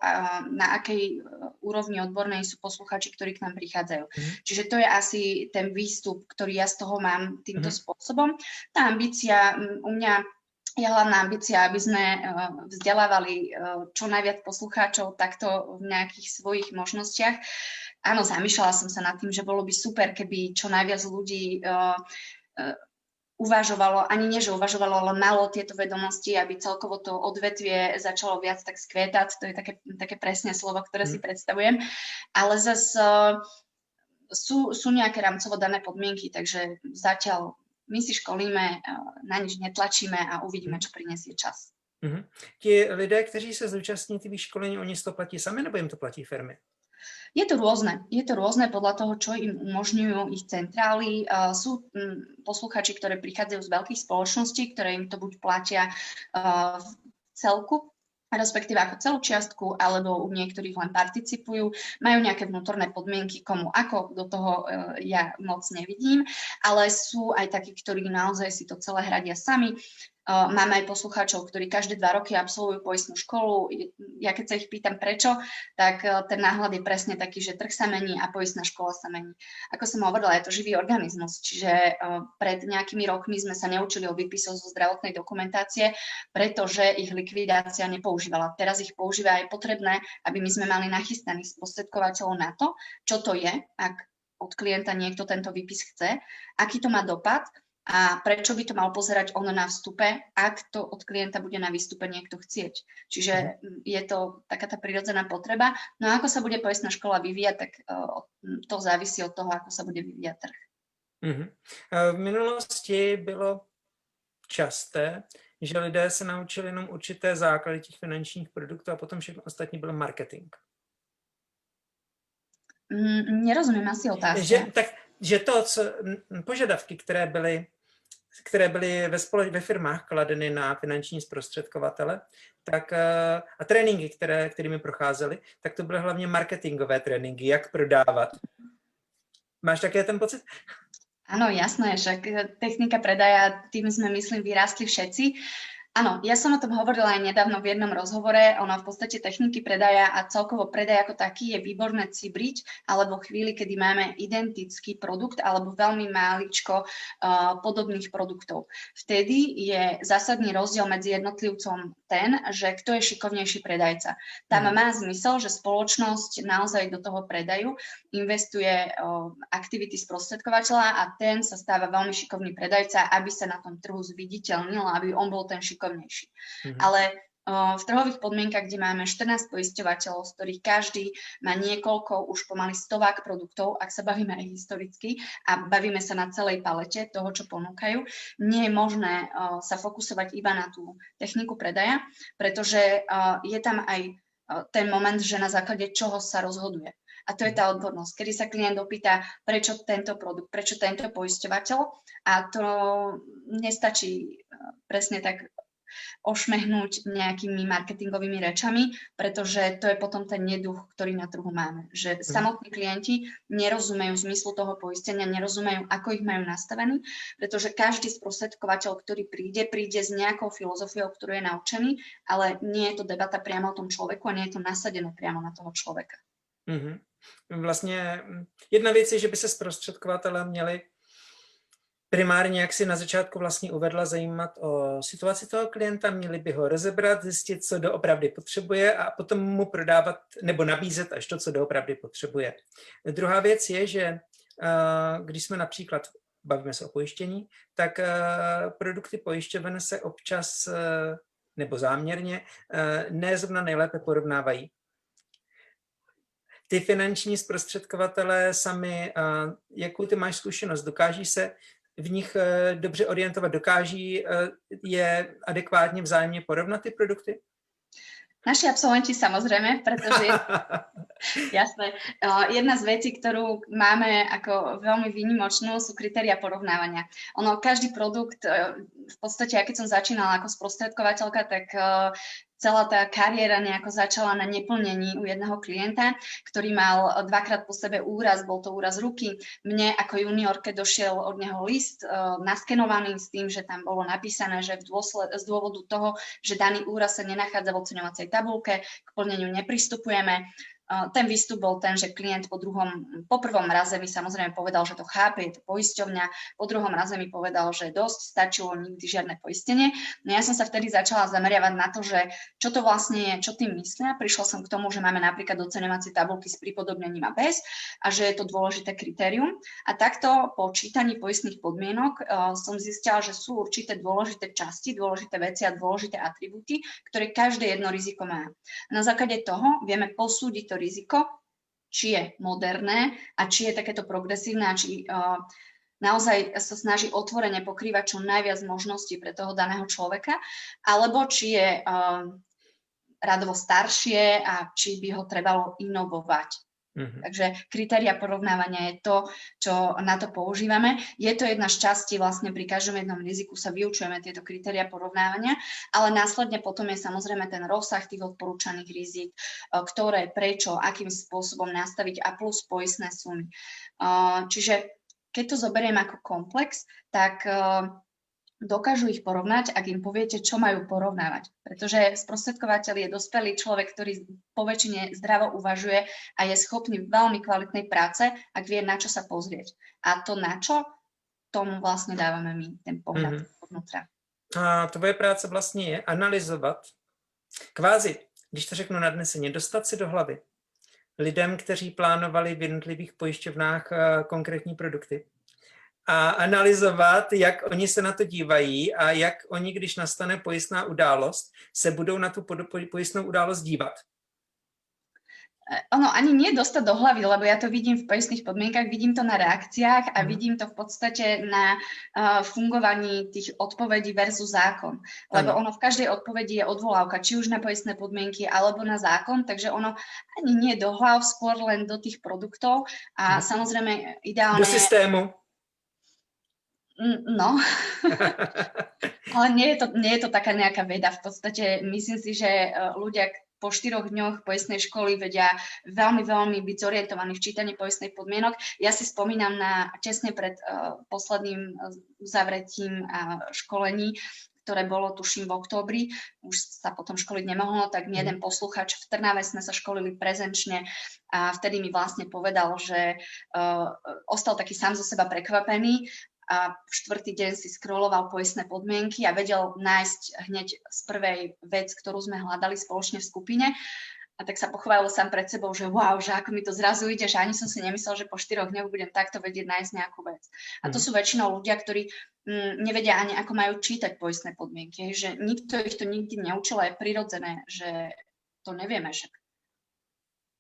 na akej e, úrovni odbornej sú posluchači, ktorí k nám prichádzajú. Mhm. Čiže to je asi ten výstup, ktorý ja z toho mám týmto Mhm. spôsobom. Tá ambícia mm, u mňa je hlavná ambícia, aby sme eh, vzdelávali eh, čo najviac poslucháčov takto v nejakých svojich možnostiach. Áno, zamýšľala som sa nad tým, že bolo by super, keby čo najviac ľudí eh, uvažovalo, ani nie, že uvažovalo, ale malo tieto vedomosti, aby celkovo to odvetvie začalo viac tak skvietať. To je také, také presné slovo, ktoré si predstavujem. Ale zase sú, sú nejaké rámcovo dané podmienky, takže zatiaľ my si školíme, uh, na nič netlačíme a uvidíme, čo prinesie čas. Mhm. Ti lidé, kteří se zúčastní ty školení, oni si to platí sami, nebo jim to platí firmy? Je to rôzne. Je to rôzne podľa toho, čo im umožňujú ich centrály. Uh, sú um, posluchači, ktoré prichádzajú z veľkých spoločností, ktoré im to buď platia uh, v celku, respektíve ako celú čiastku, alebo u niektorých len participujú. Majú nejaké vnútorné podmienky, komu ako, do toho uh, ja moc nevidím, ale sú aj takí, ktorí naozaj si to celé hradia sami. Máme aj poslucháčov, ktorí každé dva roky absolvujú poistnú školu. Ja keď sa ich pýtam prečo, tak uh, ten náhľad je presne taký, že trh sa mení a poistná škola sa mení. Ako som hovorila, je to živý organizmus, čiže uh, pred nejakými rokmi sme sa neučili o výpisoch zo zdravotnej dokumentácie, pretože ich likvidácia nepoužívala. Teraz ich používa aj potrebné, aby my sme mali nachystaných sprostredkovateľov na to, čo to je, ak od klienta niekto tento výpis chce, aký to má dopad a prečo by to mal pozerať on na vstupe, ak to od klienta bude na výstupe niekto chcieť. Čiže je to taká tá prirodzená potreba. No a ako sa bude poistná škola vyvíjať, tak uh, to závisí od toho, ako sa bude vyvíjať trh. Mm-hmm. V minulosti bylo časté, že lidé se naučili jenom určité základy těch finančních produktů a potom všechno ostatní byl marketing. Mm, nerozumím asi otázku. Že, tak, že to, co, požadavky, které byly které byly ve, spole- ve firmách kladeny na finanční zprostředkovatele, tak a tréninky, které, kterými procházely, tak to byly hlavně marketingové tréninky, jak prodávat. Máš také ten pocit? Áno, jasné, že technika predaja, tým sme, myslím, vyrástli všetci. Áno, ja som o tom hovorila aj nedávno v jednom rozhovore. Ono v podstate techniky predaja a celkovo predaj ako taký je výborné cibriť, alebo chvíli, kedy máme identický produkt alebo veľmi máličko uh, podobných produktov. Vtedy je zásadný rozdiel medzi jednotlivcom ten, že kto je šikovnejší predajca. Tam mm. má zmysel, že spoločnosť naozaj do toho predaju investuje uh, aktivity sprostredkovateľa a ten sa stáva veľmi šikovný predajca, aby sa na tom trhu zviditeľnil, aby on bol ten šikovný šikovnejší. Mm-hmm. Ale v trhových podmienkach, kde máme 14 poisťovateľov, z ktorých každý má niekoľko, už pomaly stovák produktov, ak sa bavíme aj historicky a bavíme sa na celej palete toho, čo ponúkajú, nie je možné sa fokusovať iba na tú techniku predaja, pretože je tam aj ten moment, že na základe čoho sa rozhoduje. A to je tá odbornosť, kedy sa klient opýta, prečo tento produkt, prečo tento poisťovateľ a to nestačí presne tak ošmehnúť nejakými marketingovými rečami, pretože to je potom ten neduch, ktorý na trhu máme. Že mm. samotní klienti nerozumejú zmyslu toho poistenia, nerozumejú, ako ich majú nastavený, pretože každý sprostredkovateľ, ktorý príde, príde s nejakou filozofiou, ktorú je naučený, ale nie je to debata priamo o tom človeku a nie je to nasadené priamo na toho človeka. Mm-hmm. Vlastně jedna věc je, že by se zprostředkovatelé měli primárně, jak si na začátku vlastně uvedla, zajímat o situaci toho klienta, měli by ho rozebrat, zjistit, co doopravdy potřebuje a potom mu prodávat nebo nabízet až to, co doopravdy potřebuje. Druhá věc je, že když jsme například, bavíme se o pojištění, tak produkty pojišťoven se občas nebo záměrně ne zrovna nejlépe porovnávají ty finanční zprostředkovatelé sami, jakou ty máš zkušenost, dokáží se v nich dobře orientovat, dokáží je adekvátně vzájemně porovnat ty produkty? Naši absolventi samozrejme, pretože jasné, jedna z vecí, ktorú máme ako veľmi výnimočnú, sú kritéria porovnávania. Ono, každý produkt, v podstate, ja keď som začínala ako sprostredkovateľka, tak celá tá kariéra nejako začala na neplnení u jedného klienta, ktorý mal dvakrát po sebe úraz, bol to úraz ruky. Mne ako juniorke došiel od neho list uh, naskenovaný s tým, že tam bolo napísané, že v dôsled, z dôvodu toho, že daný úraz sa nenachádza v oceňovacej tabulke, k plneniu nepristupujeme. Ten výstup bol ten, že klient po druhom, po prvom raze mi samozrejme povedal, že to chápe, je to poisťovňa, po druhom raze mi povedal, že dosť, stačilo nikdy žiadne poistenie. No ja som sa vtedy začala zameriavať na to, že čo to vlastne je, čo tým myslia. Prišla som k tomu, že máme napríklad oceňovacie tabulky s pripodobnením a bez a že je to dôležité kritérium. A takto po čítaní poistných podmienok uh, som zistila, že sú určité dôležité časti, dôležité veci a dôležité atribúty, ktoré každé jedno riziko má. Na základe toho vieme posúdiť riziko, či je moderné a či je takéto progresívne a či naozaj sa snaží otvorene pokrývať čo najviac možností pre toho daného človeka, alebo či je uh, radovo staršie a či by ho trebalo inovovať. Mm-hmm. Takže kritéria porovnávania je to, čo na to používame. Je to jedna z častí, vlastne pri každom jednom riziku sa vyučujeme tieto kritéria porovnávania, ale následne potom je samozrejme ten rozsah tých odporúčaných rizik, e, ktoré, prečo, akým spôsobom nastaviť a plus poistné sumy. E, čiže keď to zoberiem ako komplex, tak e, dokážu ich porovnať, ak im poviete, čo majú porovnávať. Pretože sprostredkovateľ je dospelý človek, ktorý po väčšine zdravo uvažuje a je schopný veľmi kvalitnej práce, ak vie, na čo sa pozrieť. A to na čo, tomu vlastne dávame my ten pohľad mm-hmm. A tvoje práce vlastně je analyzovat, kvázi, když to řeknu nadneseně, dostat si do hlavy lidem, kteří plánovali v jednotlivých pojišťovnách eh, konkrétní produkty a analyzovat, jak oni se na to dívají a jak oni, když nastane pojistná událost, se budou na tu pojistnou událost dívat. Ono ani nie dostať do hlavy, lebo ja to vidím v poistných podmienkach, vidím to na reakciách a mm. vidím to v podstate na uh, fungovaní tých odpovedí versus zákon. Lebo ono v každej odpovedi je odvolávka, či už na poistné podmienky alebo na zákon, takže ono ani nie do hlav, skôr len do tých produktov a mm. samozrejme ideálne... Do systému. No, ale nie je, to, nie je to taká nejaká veda. V podstate myslím si, že e, ľudia po štyroch dňoch poistnej školy vedia veľmi, veľmi byť zorientovaní v čítaní poistnej podmienok. Ja si spomínam na česne pred uh, posledným e, zavretím a školení, ktoré bolo, tuším, v októbri, už sa potom školiť nemohlo, tak mi mhm. jeden posluchač v Trnave sme sa školili prezenčne a vtedy mi vlastne povedal, že uh, ostal taký sám zo seba prekvapený a v štvrtý deň si scrolloval poistné podmienky a vedel nájsť hneď z prvej vec, ktorú sme hľadali spoločne v skupine. A tak sa pochválil sám pred sebou, že wow, že ako mi to zrazu ide, že ani som si nemyslel, že po štyroch dňoch budem takto vedieť nájsť nejakú vec. A to mhm. sú väčšinou ľudia, ktorí mm, nevedia ani, ako majú čítať poistné podmienky. Že nikto ich to nikdy neučil a je prirodzené, že to nevieme však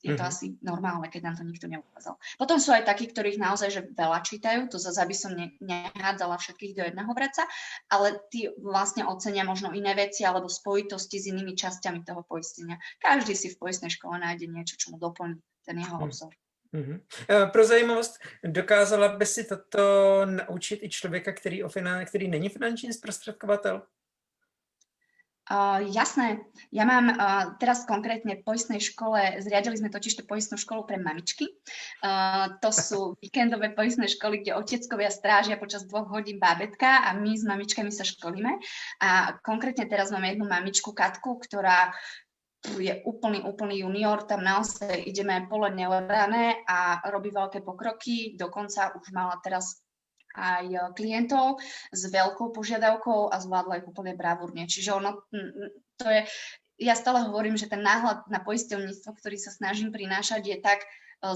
je to mm-hmm. asi normálne, keď nám to nikto neukázal. Potom sú aj takí, ktorých naozaj že veľa čítajú, to zase aby som ne, nehádzala všetkých do jedného vreca, ale tí vlastne ocenia možno iné veci alebo spojitosti s inými časťami toho poistenia. Každý si v poistnej škole nájde niečo, čo mu doplní ten jeho mhm. obzor. Mm-hmm. Pro zajímavost, dokázala by si toto naučit i člověka, který, o finan- který není finanční zprostředkovatel? Uh, jasné. Ja mám uh, teraz konkrétne v poistnej škole, zriadili sme totiž tú poistnú školu pre mamičky. Uh, to sú víkendové poistné školy, kde oteckovia strážia počas dvoch hodín bábetka a my s mamičkami sa školíme. A konkrétne teraz mám jednu mamičku, Katku, ktorá je úplný, úplný junior, tam naozaj ideme pole neorané a robí veľké pokroky, dokonca už mala teraz aj e, klientov s veľkou požiadavkou a zvládla ich úplne bravúrne. Čiže ono, to je, ja stále hovorím, že ten náhľad na poisťovníctvo, ktorý sa snažím prinášať, je tak e,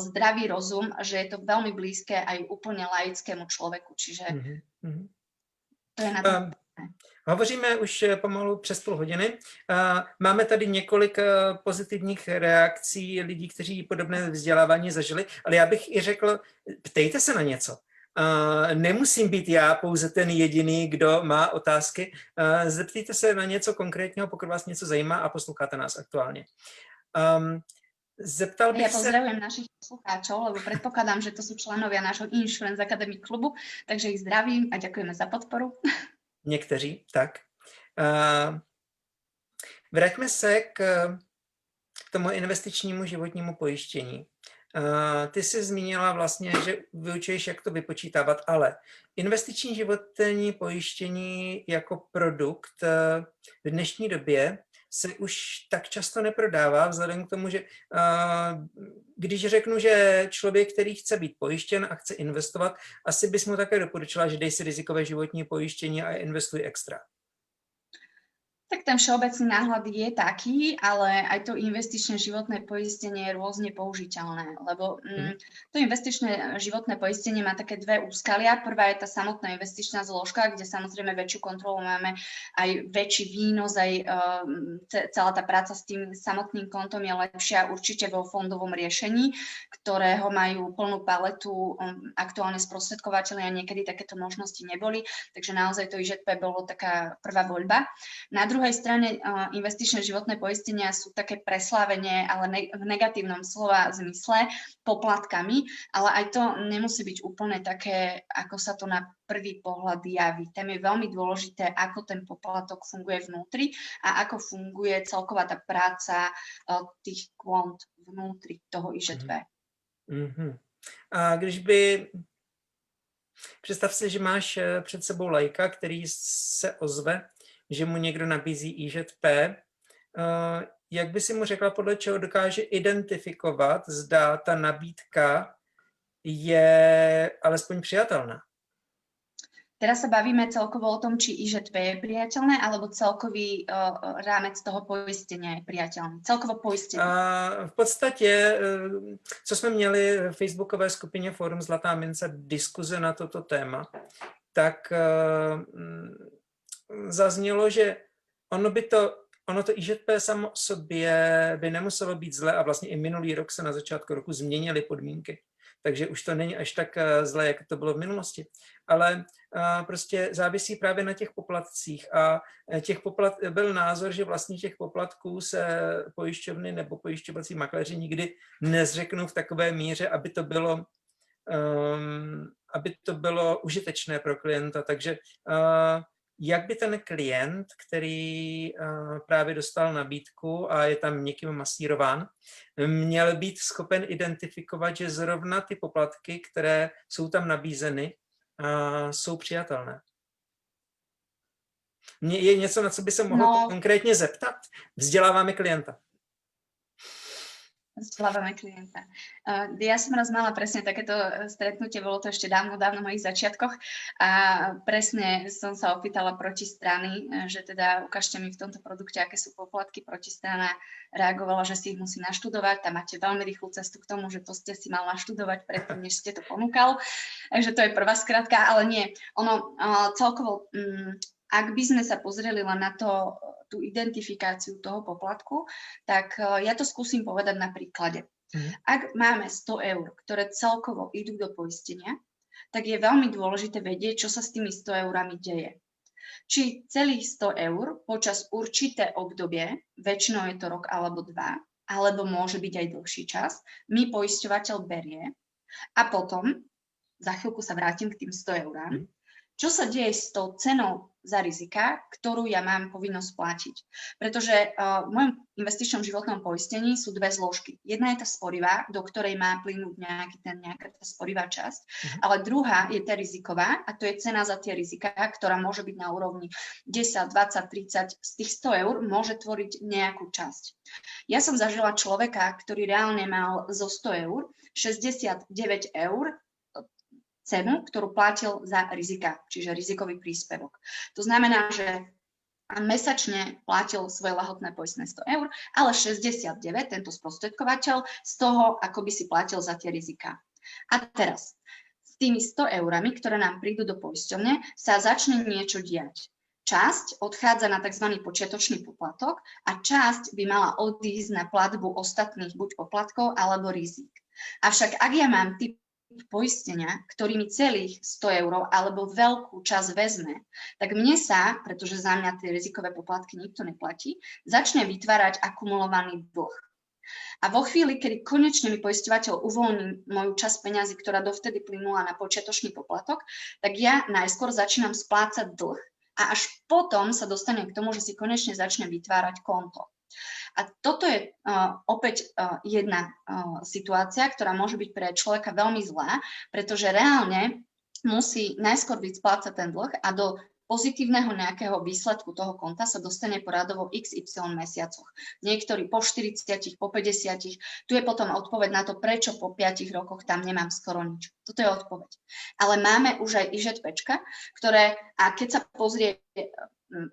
zdravý rozum, že je to veľmi blízke aj úplne laickému človeku. Čiže mm-hmm. to je na to. Um. Hovoříme už e, pomalu přes půl hodiny. Máme tady několik pozitivních reakcí lidí, kteří podobné vzdělávání zažili, ale já bych i řekl, ptejte se na něco. Uh, nemusím být já pouze ten jediný, kdo má otázky. Uh, zeptejte se na něco konkrétního, pokud vás něco zajímá a posloucháte nás aktuálně. Um, Zeptal bych ja pozdravujem se... našich poslucháčov, lebo predpokladám, že to sú členovia nášho Insurance Academy klubu, takže ich zdravím a ďakujeme za podporu. Někteří, tak. Uh, vraťme se k tomu investičnímu životnímu pojištění. Uh, ty jsi zmínila vlastně, že vyučuješ, jak to vypočítávat, ale investiční životní pojištění jako produkt uh, v dnešní době se už tak často neprodává, vzhledem k tomu, že uh, když řeknu, že člověk, který chce být pojištěn a chce investovat, asi bys mu také doporučila, že dej si rizikové životní pojištění a investuj extra. Tak ten všeobecný náhľad je taký, ale aj to investičné životné poistenie je rôzne použiteľné, lebo mm, to investičné životné poistenie má také dve úskalia. Prvá je tá samotná investičná zložka, kde samozrejme väčšiu kontrolu máme, aj väčší výnos, aj uh, celá tá práca s tým samotným kontom je lepšia určite vo fondovom riešení, ktorého majú plnú paletu um, aktuálne sprostredkovateľi a niekedy takéto možnosti neboli, takže naozaj to IŽP bolo taká prvá voľba. Na druhej druhej strane investičné životné poistenia sú také preslávenie, ale ne, v negatívnom slova zmysle, poplatkami, ale aj to nemusí byť úplne také, ako sa to na prvý pohľad javí. Tam je veľmi dôležité, ako ten poplatok funguje vnútri a ako funguje celková tá práca tých kvont vnútri toho IŽP. Mm-hmm. A když by Představ si, že máš eh, před sebou lajka, který se ozve že mu někdo nabízí IŽP, eh, jak by si mu řekla, podle čeho dokáže identifikovat, zda ta nabídka je alespoň přijatelná? Teraz sa bavíme celkovo o tom, či IŽP je priateľné, alebo celkový uh, rámec toho poistenia je priateľný. Celkovo poistenie. Uh, v podstatě, uh, co jsme měli v facebookové skupině Forum Zlatá mince diskuze na toto téma, tak uh, zaznělo, že ono by to, ono to IŽP samo o sobě by nemuselo být zlé a vlastně i minulý rok se na začátku roku změnily podmínky. Takže už to není až tak eh, zlé, jak to bylo v minulosti. Ale eh, prostě závisí právě na těch poplatcích a eh, těch poplat, byl názor, že vlastně těch poplatků se pojišťovny nebo pojišťovací makléři nikdy nezřeknou v takové míře, aby to bylo um, aby to bylo užitečné pro klienta. Takže uh, jak by ten klient, který uh, právě dostal nabídku a je tam někým masírován, měl být schopen identifikovat, že zrovna ty poplatky, které jsou tam nabízeny, uh, jsou přijatelné. Je něco, na co by se mohl no. konkrétně zeptat? Vzděláváme klienta vzdelávame klienta. Ja som raz mala presne takéto stretnutie, bolo to ešte dávno, dávno v mojich začiatkoch a presne som sa opýtala proti strany, že teda ukážte mi v tomto produkte, aké sú poplatky. Protistrana reagovala, že si ich musí naštudovať, tam máte veľmi rýchlu cestu k tomu, že to ste si mal naštudovať predtým, než ste to ponúkal. Takže to je prvá skratka, ale nie. Ono celkovo, mm, ak by sme sa pozreli len na to, tú identifikáciu toho poplatku, tak e, ja to skúsim povedať na príklade. Mm. Ak máme 100 eur, ktoré celkovo idú do poistenia, tak je veľmi dôležité vedieť, čo sa s tými 100 eurami deje. Či celých 100 eur počas určité obdobie, väčšinou je to rok alebo dva, alebo môže byť aj dlhší čas, mi poisťovateľ berie a potom, za chvíľku sa vrátim k tým 100 eurám, mm čo sa deje s tou cenou za rizika, ktorú ja mám povinnosť platiť. Pretože uh, v mojom investičnom životnom poistení sú dve zložky. Jedna je tá sporivá, do ktorej má plynúť nejaký ten, nejaká tá sporivá časť, uh-huh. ale druhá je tá riziková a to je cena za tie rizika, ktorá môže byť na úrovni 10, 20, 30, z tých 100 eur môže tvoriť nejakú časť. Ja som zažila človeka, ktorý reálne mal zo 100 eur 69 eur cenu, ktorú platil za rizika, čiže rizikový príspevok. To znamená, že mesačne platil svoje lahotné poistné 100 eur, ale 69, tento sprostredkovateľ, z toho, ako by si platil za tie rizika. A teraz, s tými 100 eurami, ktoré nám prídu do poisťovne, sa začne niečo diať. Časť odchádza na tzv. počiatočný poplatok a časť by mala odísť na platbu ostatných buď poplatkov alebo rizik. Avšak ak ja mám typ poistenia, ktorý mi celých 100 eur alebo veľkú časť vezme, tak mne sa, pretože za mňa tie rizikové poplatky nikto neplatí, začne vytvárať akumulovaný dlh. A vo chvíli, kedy konečne mi poisťovateľ uvoľní moju časť peňazí, ktorá dovtedy plynula na počiatočný poplatok, tak ja najskôr začínam splácať dlh. A až potom sa dostanem k tomu, že si konečne začne vytvárať konto. A toto je uh, opäť uh, jedna uh, situácia, ktorá môže byť pre človeka veľmi zlá, pretože reálne musí najskôr vysplácať ten dlh a do pozitívneho nejakého výsledku toho konta sa dostane poradovo XY mesiacoch. Niektorí po 40, po 50. Tu je potom odpoveď na to, prečo po 5 rokoch tam nemám skoro nič. Toto je odpoveď. Ale máme už aj IŽPčka, ktoré, a keď sa pozrie,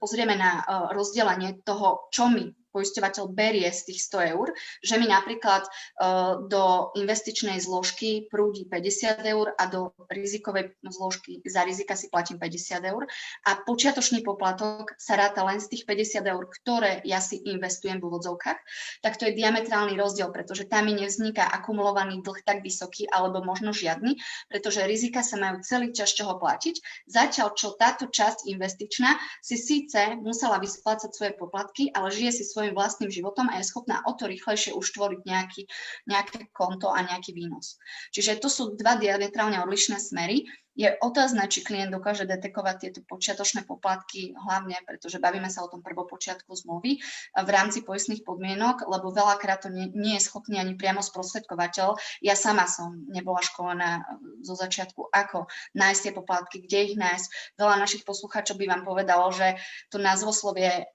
pozrieme na rozdelenie toho, čo mi poisťovateľ berie z tých 100 eur, že mi napríklad uh, do investičnej zložky prúdi 50 eur a do rizikovej zložky za rizika si platím 50 eur a počiatočný poplatok sa ráta len z tých 50 eur, ktoré ja si investujem v úvodzovkách, tak to je diametrálny rozdiel, pretože tam mi nevzniká akumulovaný dlh tak vysoký alebo možno žiadny, pretože rizika sa majú celý čas čoho platiť, zatiaľ čo táto časť investičná si síce musela vysplácať svoje poplatky, ale žije si svoj svojim vlastným životom a je schopná o to rýchlejšie uštvoriť nejaký, nejaké konto a nejaký výnos. Čiže to sú dva diametrálne odlišné smery. Je otázne, či klient dokáže detekovať tieto počiatočné poplatky, hlavne pretože bavíme sa o tom prvopočiatku zmluvy v rámci poistných podmienok, lebo veľakrát to nie, nie je schopný ani priamo sprostredkovateľ. Ja sama som nebola školená zo začiatku, ako nájsť tie poplatky, kde ich nájsť. Veľa našich poslucháčov by vám povedalo, že to názvoslovie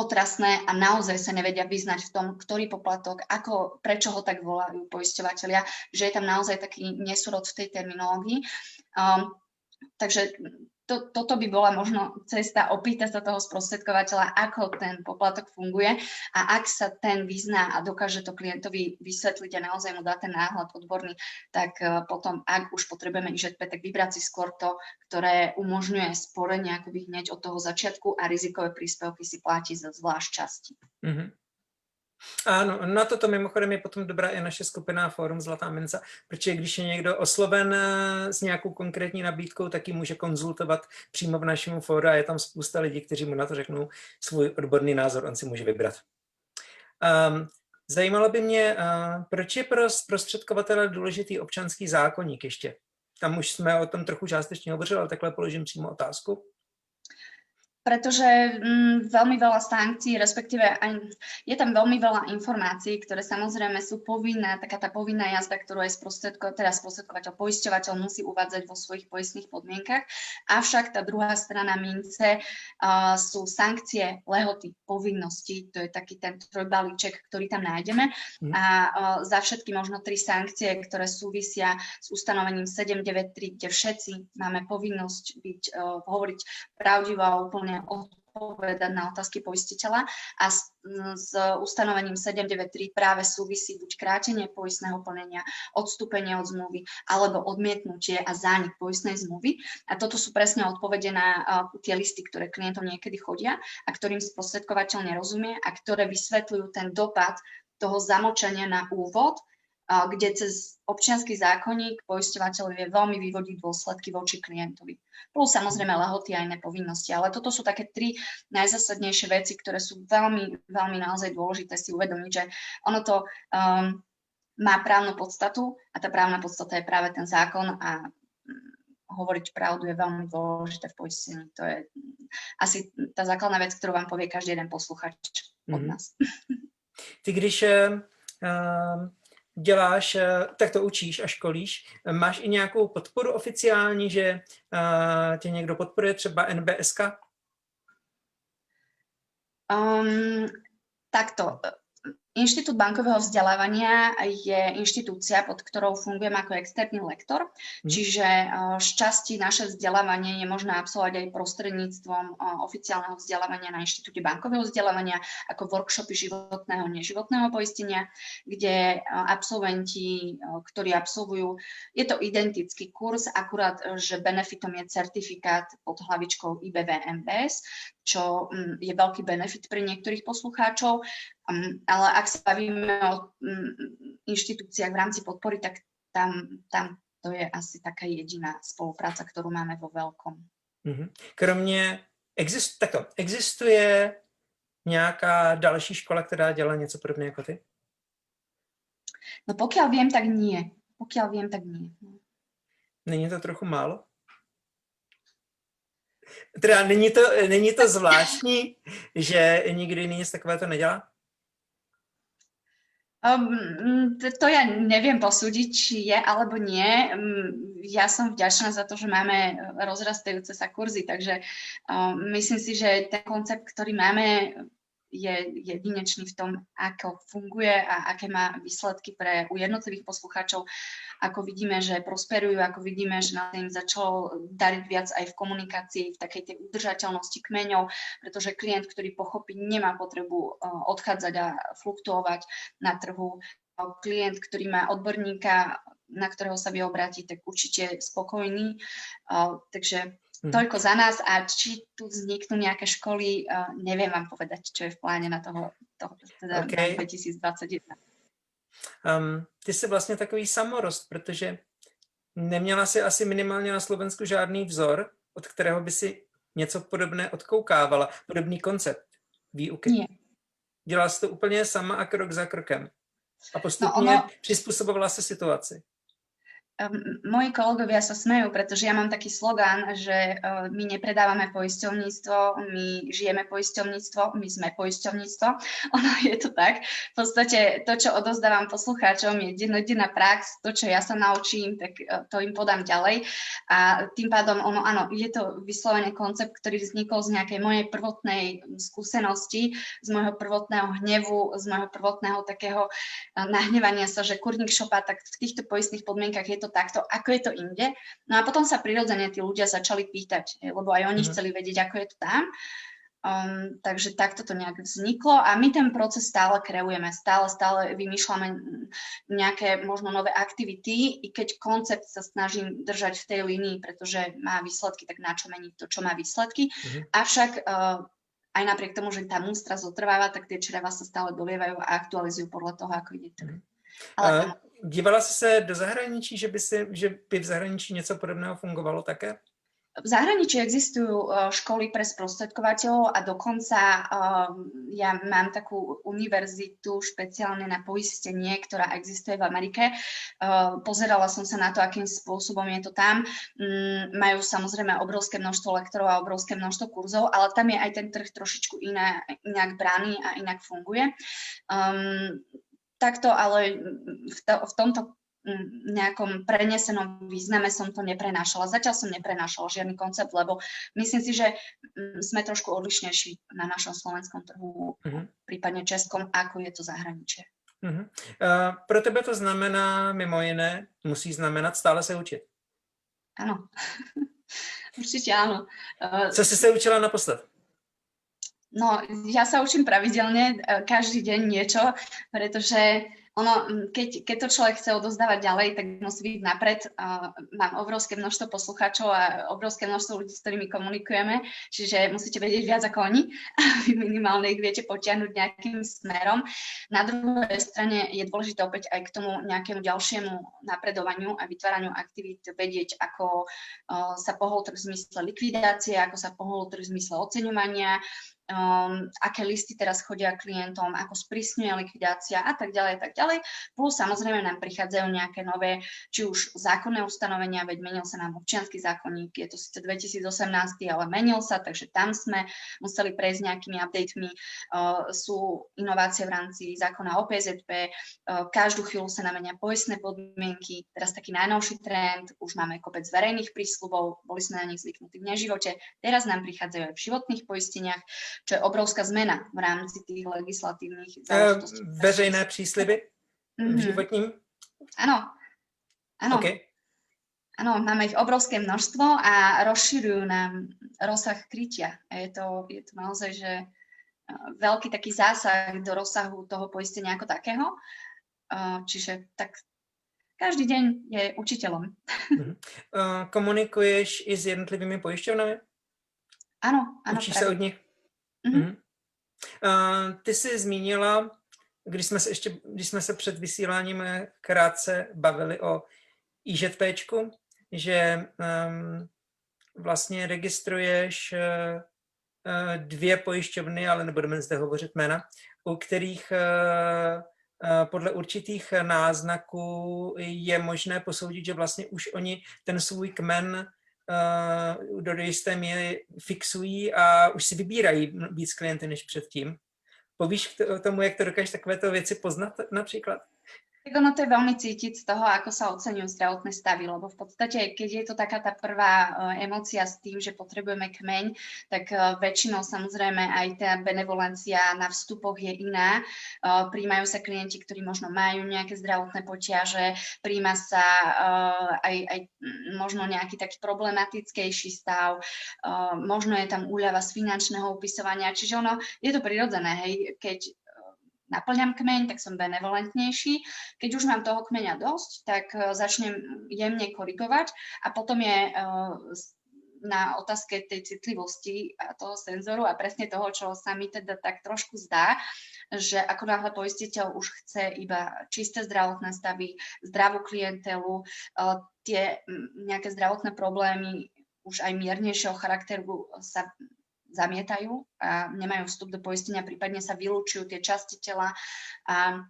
otrasné a naozaj sa nevedia vyznať v tom, ktorý poplatok, ako, prečo ho tak volajú poisťovateľia, že je tam naozaj taký nesúrod v tej terminológii. Um, takže to, toto by bola možno cesta opýtať sa toho sprostredkovateľa, ako ten poplatok funguje a ak sa ten vyzná a dokáže to klientovi vysvetliť a naozaj mu dá ten náhľad odborný, tak uh, potom, ak už potrebujeme IŽP, tak vybrať si skôr to, ktoré umožňuje sporenie akoby hneď od toho začiatku a rizikové príspevky si platí za zvlášť časti. Mm-hmm. Ano, na toto mimochodem je potom dobrá i naše skupina Forum Zlatá minca, protože když je někdo osloven eh, s nějakou konkrétní nabídkou, tak ji může konzultovat přímo v našem fóru a je tam spousta lidí, kteří mu na to řeknou svůj odborný názor, on si může vybrat. Um, zajímalo by mě, uh, proč je pro zprostředkovatele důležitý občanský zákonník ještě? Tam už jsme o tom trochu částečně hovořili, ale takhle položím přímo otázku pretože mm, veľmi veľa sankcií, respektíve aj, je tam veľmi veľa informácií, ktoré samozrejme sú povinné, taká tá povinná jazda, ktorú aj sprostredko, teda sprostredkovateľ, poisťovateľ musí uvádzať vo svojich poistných podmienkach. Avšak tá druhá strana mince uh, sú sankcie, lehoty, povinnosti, to je taký ten trojbalíček, ktorý tam nájdeme. Mm. A uh, za všetky možno tri sankcie, ktoré súvisia s ustanovením 793, kde všetci máme povinnosť byť, uh, hovoriť pravdivo a úplne odpovedať na otázky poistiteľa a s, s ustanovením 793 práve súvisí buď krátenie poistného plnenia, odstúpenie od zmluvy alebo odmietnutie a zánik poistnej zmluvy. A toto sú presne odpovede na uh, tie listy, ktoré klientom niekedy chodia a ktorým sprostredkovateľ nerozumie a ktoré vysvetľujú ten dopad toho zamočenia na úvod kde cez občianský zákonník poisťovateľ vie veľmi vyvodiť dôsledky voči klientovi. Plus samozrejme lehoty a iné povinnosti. Ale toto sú také tri najzásadnejšie veci, ktoré sú veľmi, veľmi naozaj dôležité si uvedomiť, že ono to um, má právnu podstatu a tá právna podstata je práve ten zákon a mm, hovoriť pravdu je veľmi dôležité v poistení. To je asi tá základná vec, ktorú vám povie každý jeden posluchač od mm. nás. Ty když um, děláš, eh, tak to učíš a školíš. Máš i nějakou podporu oficiální, že uh, tě někdo podporuje, třeba NBSK? Um, takto. Inštitút bankového vzdelávania je inštitúcia, pod ktorou fungujem ako externý lektor, mm. čiže z časti naše vzdelávanie je možné absolvovať aj prostredníctvom oficiálneho vzdelávania na Inštitúte bankového vzdelávania ako workshopy životného, neživotného poistenia, kde absolventi, ktorí absolvujú, je to identický kurz, akurát, že benefitom je certifikát pod hlavičkou IBVMBS, čo mm, je veľký benefit pre niektorých poslucháčov. Mm, ale ak sa bavíme o mm, inštitúciách v rámci podpory, tak tam, tam to je asi taká jediná spolupráca, ktorú máme vo veľkom. Mhm. Kromě, exist, takto, existuje nějaká další škola, která dělá něco podobné jako ty? No pokiaľ viem, tak nie. Pokiaľ viem, tak nie. Není to trochu málo? Teda není to, není to zvláštní, že nikdy nic takového to nedělá? Um, to, to ja neviem posúdiť, či je alebo nie. Um, ja som vďačná za to, že máme rozrastajúce sa kurzy, takže um, myslím si, že ten koncept, ktorý máme, je jedinečný v tom, ako funguje a aké má výsledky pre u jednotlivých poslucháčov. Ako vidíme, že prosperujú, ako vidíme, že na im začalo dariť viac aj v komunikácii, v takej tej udržateľnosti kmeňov, pretože klient, ktorý pochopí, nemá potrebu odchádzať a fluktuovať na trhu. Klient, ktorý má odborníka, na ktorého sa vie obrátiť, tak určite spokojný. Takže Hm. Toľko za nás a či tu vzniknú nejaké školy, uh, neviem vám povedať, čo je v pláne na toho, toho teda okay. 2021. Um, ty jsi vlastně takový samorost, protože neměla si asi minimálně na Slovensku žádný vzor, od kterého by si něco podobné odkoukávala, podobný koncept výuky. Nie. Dělala jsi to úplně sama a krok za krokem. A postupně no ono... přizpůsobovala se situaci. Moji kolegovia sa smejú, pretože ja mám taký slogan, že uh, my nepredávame poisťovníctvo, my žijeme poisťovníctvo, my sme poisťovníctvo. Ono je to tak. V podstate to, čo odozdávam poslucháčom, je dennodenná prax, to, čo ja sa naučím, tak uh, to im podám ďalej. A tým pádom, ono, áno, je to vyslovene koncept, ktorý vznikol z nejakej mojej prvotnej skúsenosti, z môjho prvotného hnevu, z môjho prvotného takého uh, nahnevania sa, že kurník šopa, tak v týchto poistných podmienkach je to takto, ako je to inde. No a potom sa prirodzene tí ľudia začali pýtať, lebo aj oni mm. chceli vedieť, ako je to tam. Um, takže takto to nejak vzniklo a my ten proces stále kreujeme, stále, stále vymýšľame nejaké možno nové aktivity, i keď koncept sa snažím držať v tej línii, pretože má výsledky, tak na čo meniť to, čo má výsledky. Mm-hmm. Avšak uh, aj napriek tomu, že tá mústra zotrváva, tak tie čreva sa stále dolievajú a aktualizujú podľa toho, ako ide trh. Mm-hmm. Ale, uh, dívala jsi se do zahraničí, že by, si, že by v zahraničí něco podobného fungovalo také? V zahraničí existujú eh, školy pre sprostredkovateľov a dokonca um, ja mám takú univerzitu špeciálne na poistenie, ktorá existuje v Amerike. Uh, pozerala som sa na to, akým spôsobom je to tam. Um, majú samozrejme obrovské množstvo lektorov a obrovské množstvo kurzov, ale tam je aj ten trh trošičku iná, inak brány a inak funguje. Takto, ale v, to, v tomto mm, nejakom prenesenom význame som to neprenášala. Zatiaľ som neprenášala žiadny koncept, lebo myslím si, že mm, sme trošku odlišnejší na našom slovenskom trhu, uh-huh. prípadne českom, ako je to zahraničie. Uh-huh. Uh, pro tebe to znamená, mimo jiné, musí znamenat stále se učit. Áno, určite áno. Uh, Co si se učila naposled? No, ja sa učím pravidelne, e, každý deň niečo, pretože ono, keď, keď to človek chce odozdávať ďalej, tak musí byť napred. Mám obrovské množstvo poslucháčov a obrovské množstvo ľudí, s ktorými komunikujeme, čiže musíte vedieť viac ako oni vy minimálne ich viete potiahnuť nejakým smerom. Na druhej strane je dôležité opäť aj k tomu nejakému ďalšiemu napredovaniu a vytváraniu aktivít vedieť, ako uh, sa pohol trh v zmysle likvidácie, ako sa pohol trh v zmysle oceňovania, um, aké listy teraz chodia klientom, ako sprísňuje likvidácia a tak ďalej, a tak ďalej. Plus samozrejme nám prichádzajú nejaké nové, či už zákonné ustanovenia, veď menil sa nám občianský zákonník, je to síce 2018, ale menil sa, takže tam sme museli prejsť nejakými updatemi. Uh, sú inovácie v rámci zákona o PZP, uh, každú chvíľu sa namenia poistné podmienky, teraz taký najnovší trend, už máme kopec verejných prísľubov, boli sme na nich zvyknutí v neživote, teraz nám prichádzajú aj v životných poisteniach, čo je obrovská zmena v rámci tých legislatívnych eh, záležitostí. Veřejné přísliby mm-hmm. v mhm. životním? Áno. Áno. Okay. Áno, máme ich obrovské množstvo a rozširujú nám rozsah krytia. Je to, je to naozaj, že eh, veľký taký zásah do rozsahu toho poistenia ako takého. Eh, čiže tak každý deň je učiteľom. Uh-huh. Komunikuješ i s jednotlivými pojišťovnami? Áno, áno. Učíš sa od nich? Mm-hmm. Uh, ty jsi zmínila, když jsme se ještě, když jsme se před vysíláním krátce bavili o IŽPčku, že um, vlastně registruješ uh, dvě pojišťovny, ale nebudeme zde hovořit jména, u kterých uh, podle určitých náznaků je možné posoudit, že vlastně už oni ten svůj kmen do jisté míry fixují a už si vybírají víc klienty než předtím. povíš k to- tomu, jak to dokážeš takovéto věci poznat například? Tak ono to je veľmi cítiť z toho, ako sa oceňujú zdravotné stavy, lebo v podstate, keď je to taká tá prvá uh, emócia s tým, že potrebujeme kmeň, tak uh, väčšinou samozrejme aj tá benevolencia na vstupoch je iná. Uh, príjmajú sa klienti, ktorí možno majú nejaké zdravotné potiaže, príjma sa aj, aj možno nejaký taký problematickejší stav, možno je tam úľava z finančného upisovania, čiže ono je to prirodzené, hej, keď naplňam kmeň, tak som benevolentnejší. Keď už mám toho kmeňa dosť, tak uh, začnem jemne korigovať a potom je s- na otázke tej citlivosti a toho senzoru a presne toho, čo sa mi teda tak trošku zdá, že ako náhle poistiteľ už chce iba čisté zdravotné stavy, zdravú klientelu, uh, tie nejaké zdravotné problémy už aj miernejšieho charakteru sa zamietajú a nemajú vstup do poistenia, prípadne sa vylúčujú tie časti tela a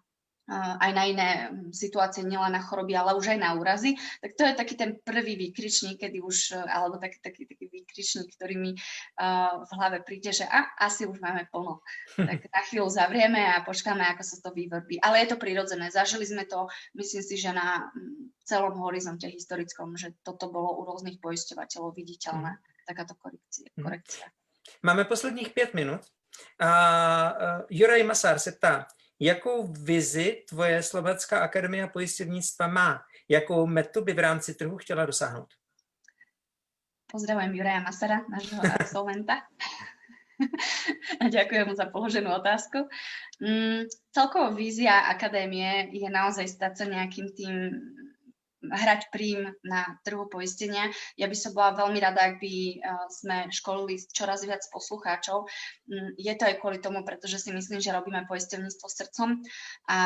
aj na iné situácie, nielen na choroby, ale už aj na úrazy, tak to je taký ten prvý výkričník, kedy už, alebo taký, taký, taký výkričník, ktorý mi uh, v hlave príde, že a, asi už máme plno. Tak na chvíľu zavrieme a počkáme, ako sa to vyvrbí. Ale je to prirodzené. Zažili sme to, myslím si, že na celom horizonte historickom, že toto bolo u rôznych poisťovateľov viditeľné, takáto korekcia. Mhm. korekcia. Máme posledních pět minut. A Juraj Masár se ptá, jakou vizi tvoje Slovenská akademia pojišťovnictva má? Jakou metu by v rámci trhu chtěla dosáhnout? Pozdravujem Juraja Masara, nášho absolventa. A ďakujem mu za položenú otázku. Mm, celkovo vízia akadémie je naozaj stať sa nejakým tým hrať príjm na trhu poistenia. Ja by som bola veľmi rada, ak by uh, sme školili čoraz viac poslucháčov. Mm, Je to aj kvôli tomu, pretože si myslím, že robíme poisťovníctvo srdcom a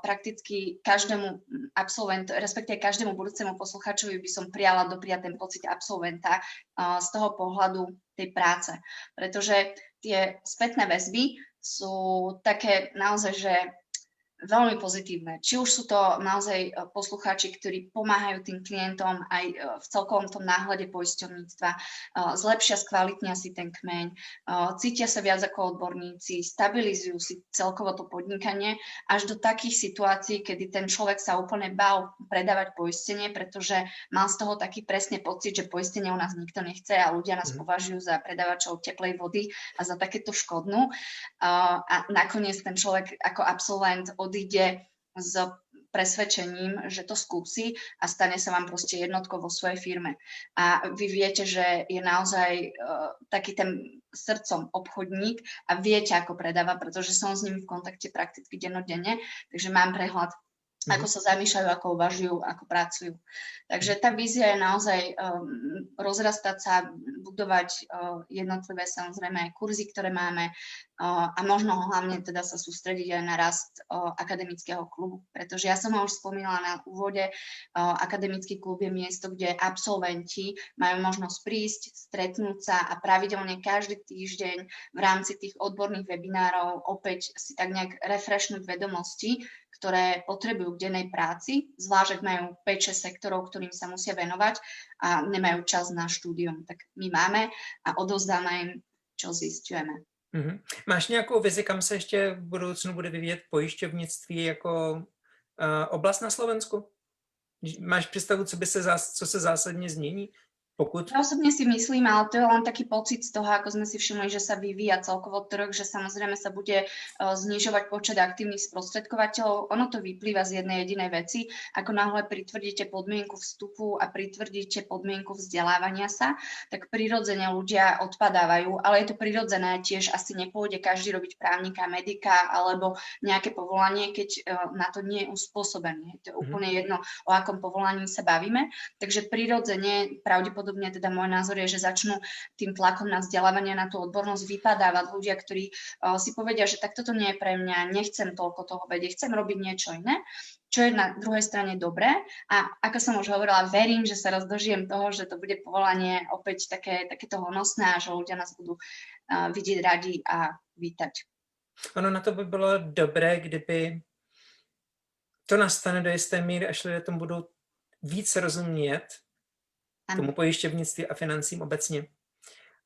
prakticky každému mm, absolventu, respektíve každému budúcemu poslucháčovi by som prijala dopriať ten pocit absolventa uh, z toho pohľadu tej práce. Pretože tie spätné väzby sú také naozaj, že veľmi pozitívne. Či už sú to naozaj e, poslucháči, ktorí pomáhajú tým klientom aj e, v celkovom tom náhľade poisťovníctva, e, zlepšia, skvalitnia si ten kmeň, cítia sa viac ako odborníci, stabilizujú si celkovo to podnikanie až do takých situácií, kedy ten človek sa úplne bál predávať poistenie, pretože mal z toho taký presne pocit, že poistenie u nás nikto nechce a ľudia nás Mhm. považujú za predávačov teplej vody a za takéto škodnú. A nakoniec ten človek ako absolvent odíde s presvedčením, že to skúsi a stane sa vám proste jednotkou vo svojej firme. A vy viete, že je naozaj uh, taký ten srdcom obchodník a viete, ako predáva, pretože som s nimi v kontakte prakticky dennodenne, takže mám prehľad ako sa zamýšľajú, ako uvažujú, ako pracujú. Takže tá vízia je naozaj um, rozrastať sa, budovať uh, jednotlivé samozrejme aj kurzy, ktoré máme uh, a možno hlavne teda sa sústrediť aj na rast uh, akademického klubu. Pretože ja som ho už spomínala na úvode, uh, akademický klub je miesto, kde absolventi majú možnosť prísť, stretnúť sa a pravidelne každý týždeň v rámci tých odborných webinárov opäť si tak nejak refreshnúť vedomosti, ktoré potrebujú k dennej práci, zvlášť ak majú 5-6 sektorov, ktorým sa musia venovať a nemajú čas na štúdium. Tak my máme a odovzdáme im, čo zistujeme. Mhm. Máš nějakou vizi, kam se ještě v budoucnu bude vyvíjet pojišťovnictví jako uh, oblast na Slovensku? Máš představu, co, by se zás, co se zásadně změní? Pokud... Ja osobne si myslím, ale to je len taký pocit z toho, ako sme si všimli, že sa vyvíja celkovo trh, že samozrejme sa bude uh, znižovať počet aktívnych sprostredkovateľov. Ono to vyplýva z jednej jedinej veci. Ako náhle pritvrdíte podmienku vstupu a pritvrdíte podmienku vzdelávania sa, tak prirodzene ľudia odpadávajú, ale je to prirodzené, tiež asi nepôjde každý robiť právnika, medika alebo nejaké povolanie, keď uh, na to nie je uspôsobený. To je Mhm. úplne jedno, o akom povolaní sa bavíme. Takže prirodzene, pravdepodobne teda môj názor je, že začnú tým tlakom na vzdelávanie, na tú odbornosť vypadávať ľudia, ktorí uh, si povedia, že tak toto nie je pre mňa, nechcem toľko toho vedieť, chcem robiť niečo iné, čo je na druhej strane dobré. A ako som už hovorila, verím, že sa raz dožijem toho, že to bude povolanie opäť také, takéto honosné a že ľudia nás budú uh, vidieť radi a vítať. Ono na to by bylo dobré, kdyby to nastane do jisté míry, až lidé tomu budou víc rozumět, Ano. tomu pojišťovnictví a financím obecně.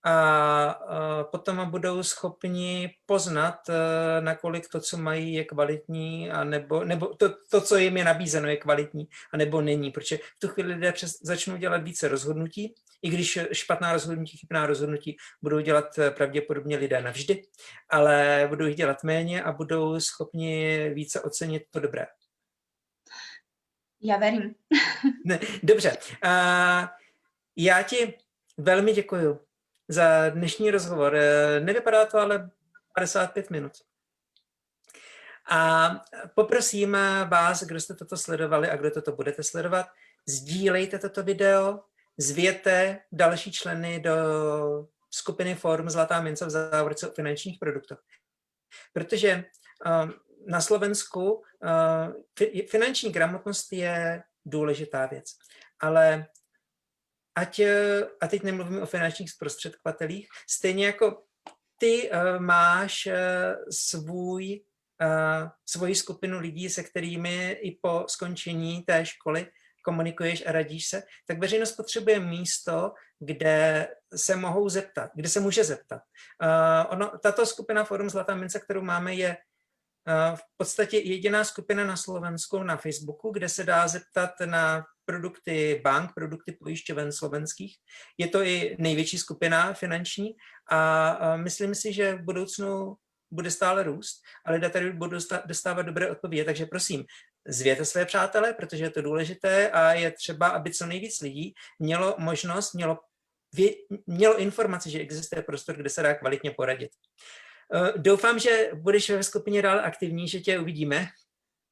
a a potom budou schopni poznat, eh, nakolik to, co mají, je kvalitní, a nebo, nebo to, to, co jim je nabízeno, je kvalitní, a nebo není. Protože v tu chvíli lidé přes, začnou dělat více rozhodnutí, i když špatná rozhodnutí, chybná rozhodnutí budou dělat eh, pravděpodobně lidé navždy, ale budou jich dělat méně a budou schopni více ocenit to dobré. Ja verím. Ne, dobře. A já ti velmi děkuji za dnešní rozhovor. Eh, Nevypadá to ale 55 minut. A poprosím vás, kdo jste toto sledovali a kdo toto budete sledovat, sdílejte toto video, zvěte další členy do skupiny Forum Zlatá mince v závorce o finančních produktech. Protože um, na Slovensku fi- finanční gramotnost je důležitá věc, ale ať, eh, a teď nemluvím o finančních zprostředkovatelích, stejně jako ty uh, máš uh, svůj, uh, svoji skupinu lidí, se kterými i po skončení té školy komunikuješ a radíš se, tak veřejnost potřebuje místo, kde se mohou zeptat, kde se může zeptat. Uh, ono, tato skupina Forum Zlatá mince, kterou máme, je v podstatě jediná skupina na Slovensku na Facebooku, kde se dá zeptat na produkty bank, produkty pojišťoven slovenských. Je to i největší skupina finanční a, myslím si, že v budoucnu bude stále růst a lidé tady budou dostávat dobré odpovědi. Takže prosím, zvěte své přátele, protože je to důležité a je třeba, aby co nejvíc lidí mělo možnost, mělo, vě, mělo informaci, že existuje prostor, kde se dá kvalitně poradit. Eh, Doufám, že budeš ve skupině dál aktivní, že tě uvidíme.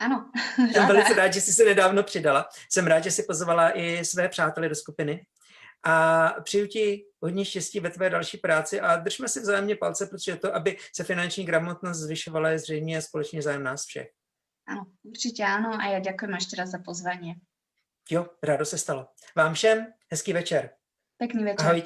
Áno, Jsem velice rád, že jsi se nedávno přidala. Jsem rád, že jsi pozvala i své přátele do skupiny. A přeju ti hodně štěstí ve tvé další práci a držme si vzájemně palce, protože to, aby se finanční gramotnost zvyšovala, je zřejmě společný zájem nás všech. Áno, určite áno a ja ďakujem ešte raz za pozvanie. Jo, rádo se stalo. Vám všem hezký večer. Pekný večer. Ahojte.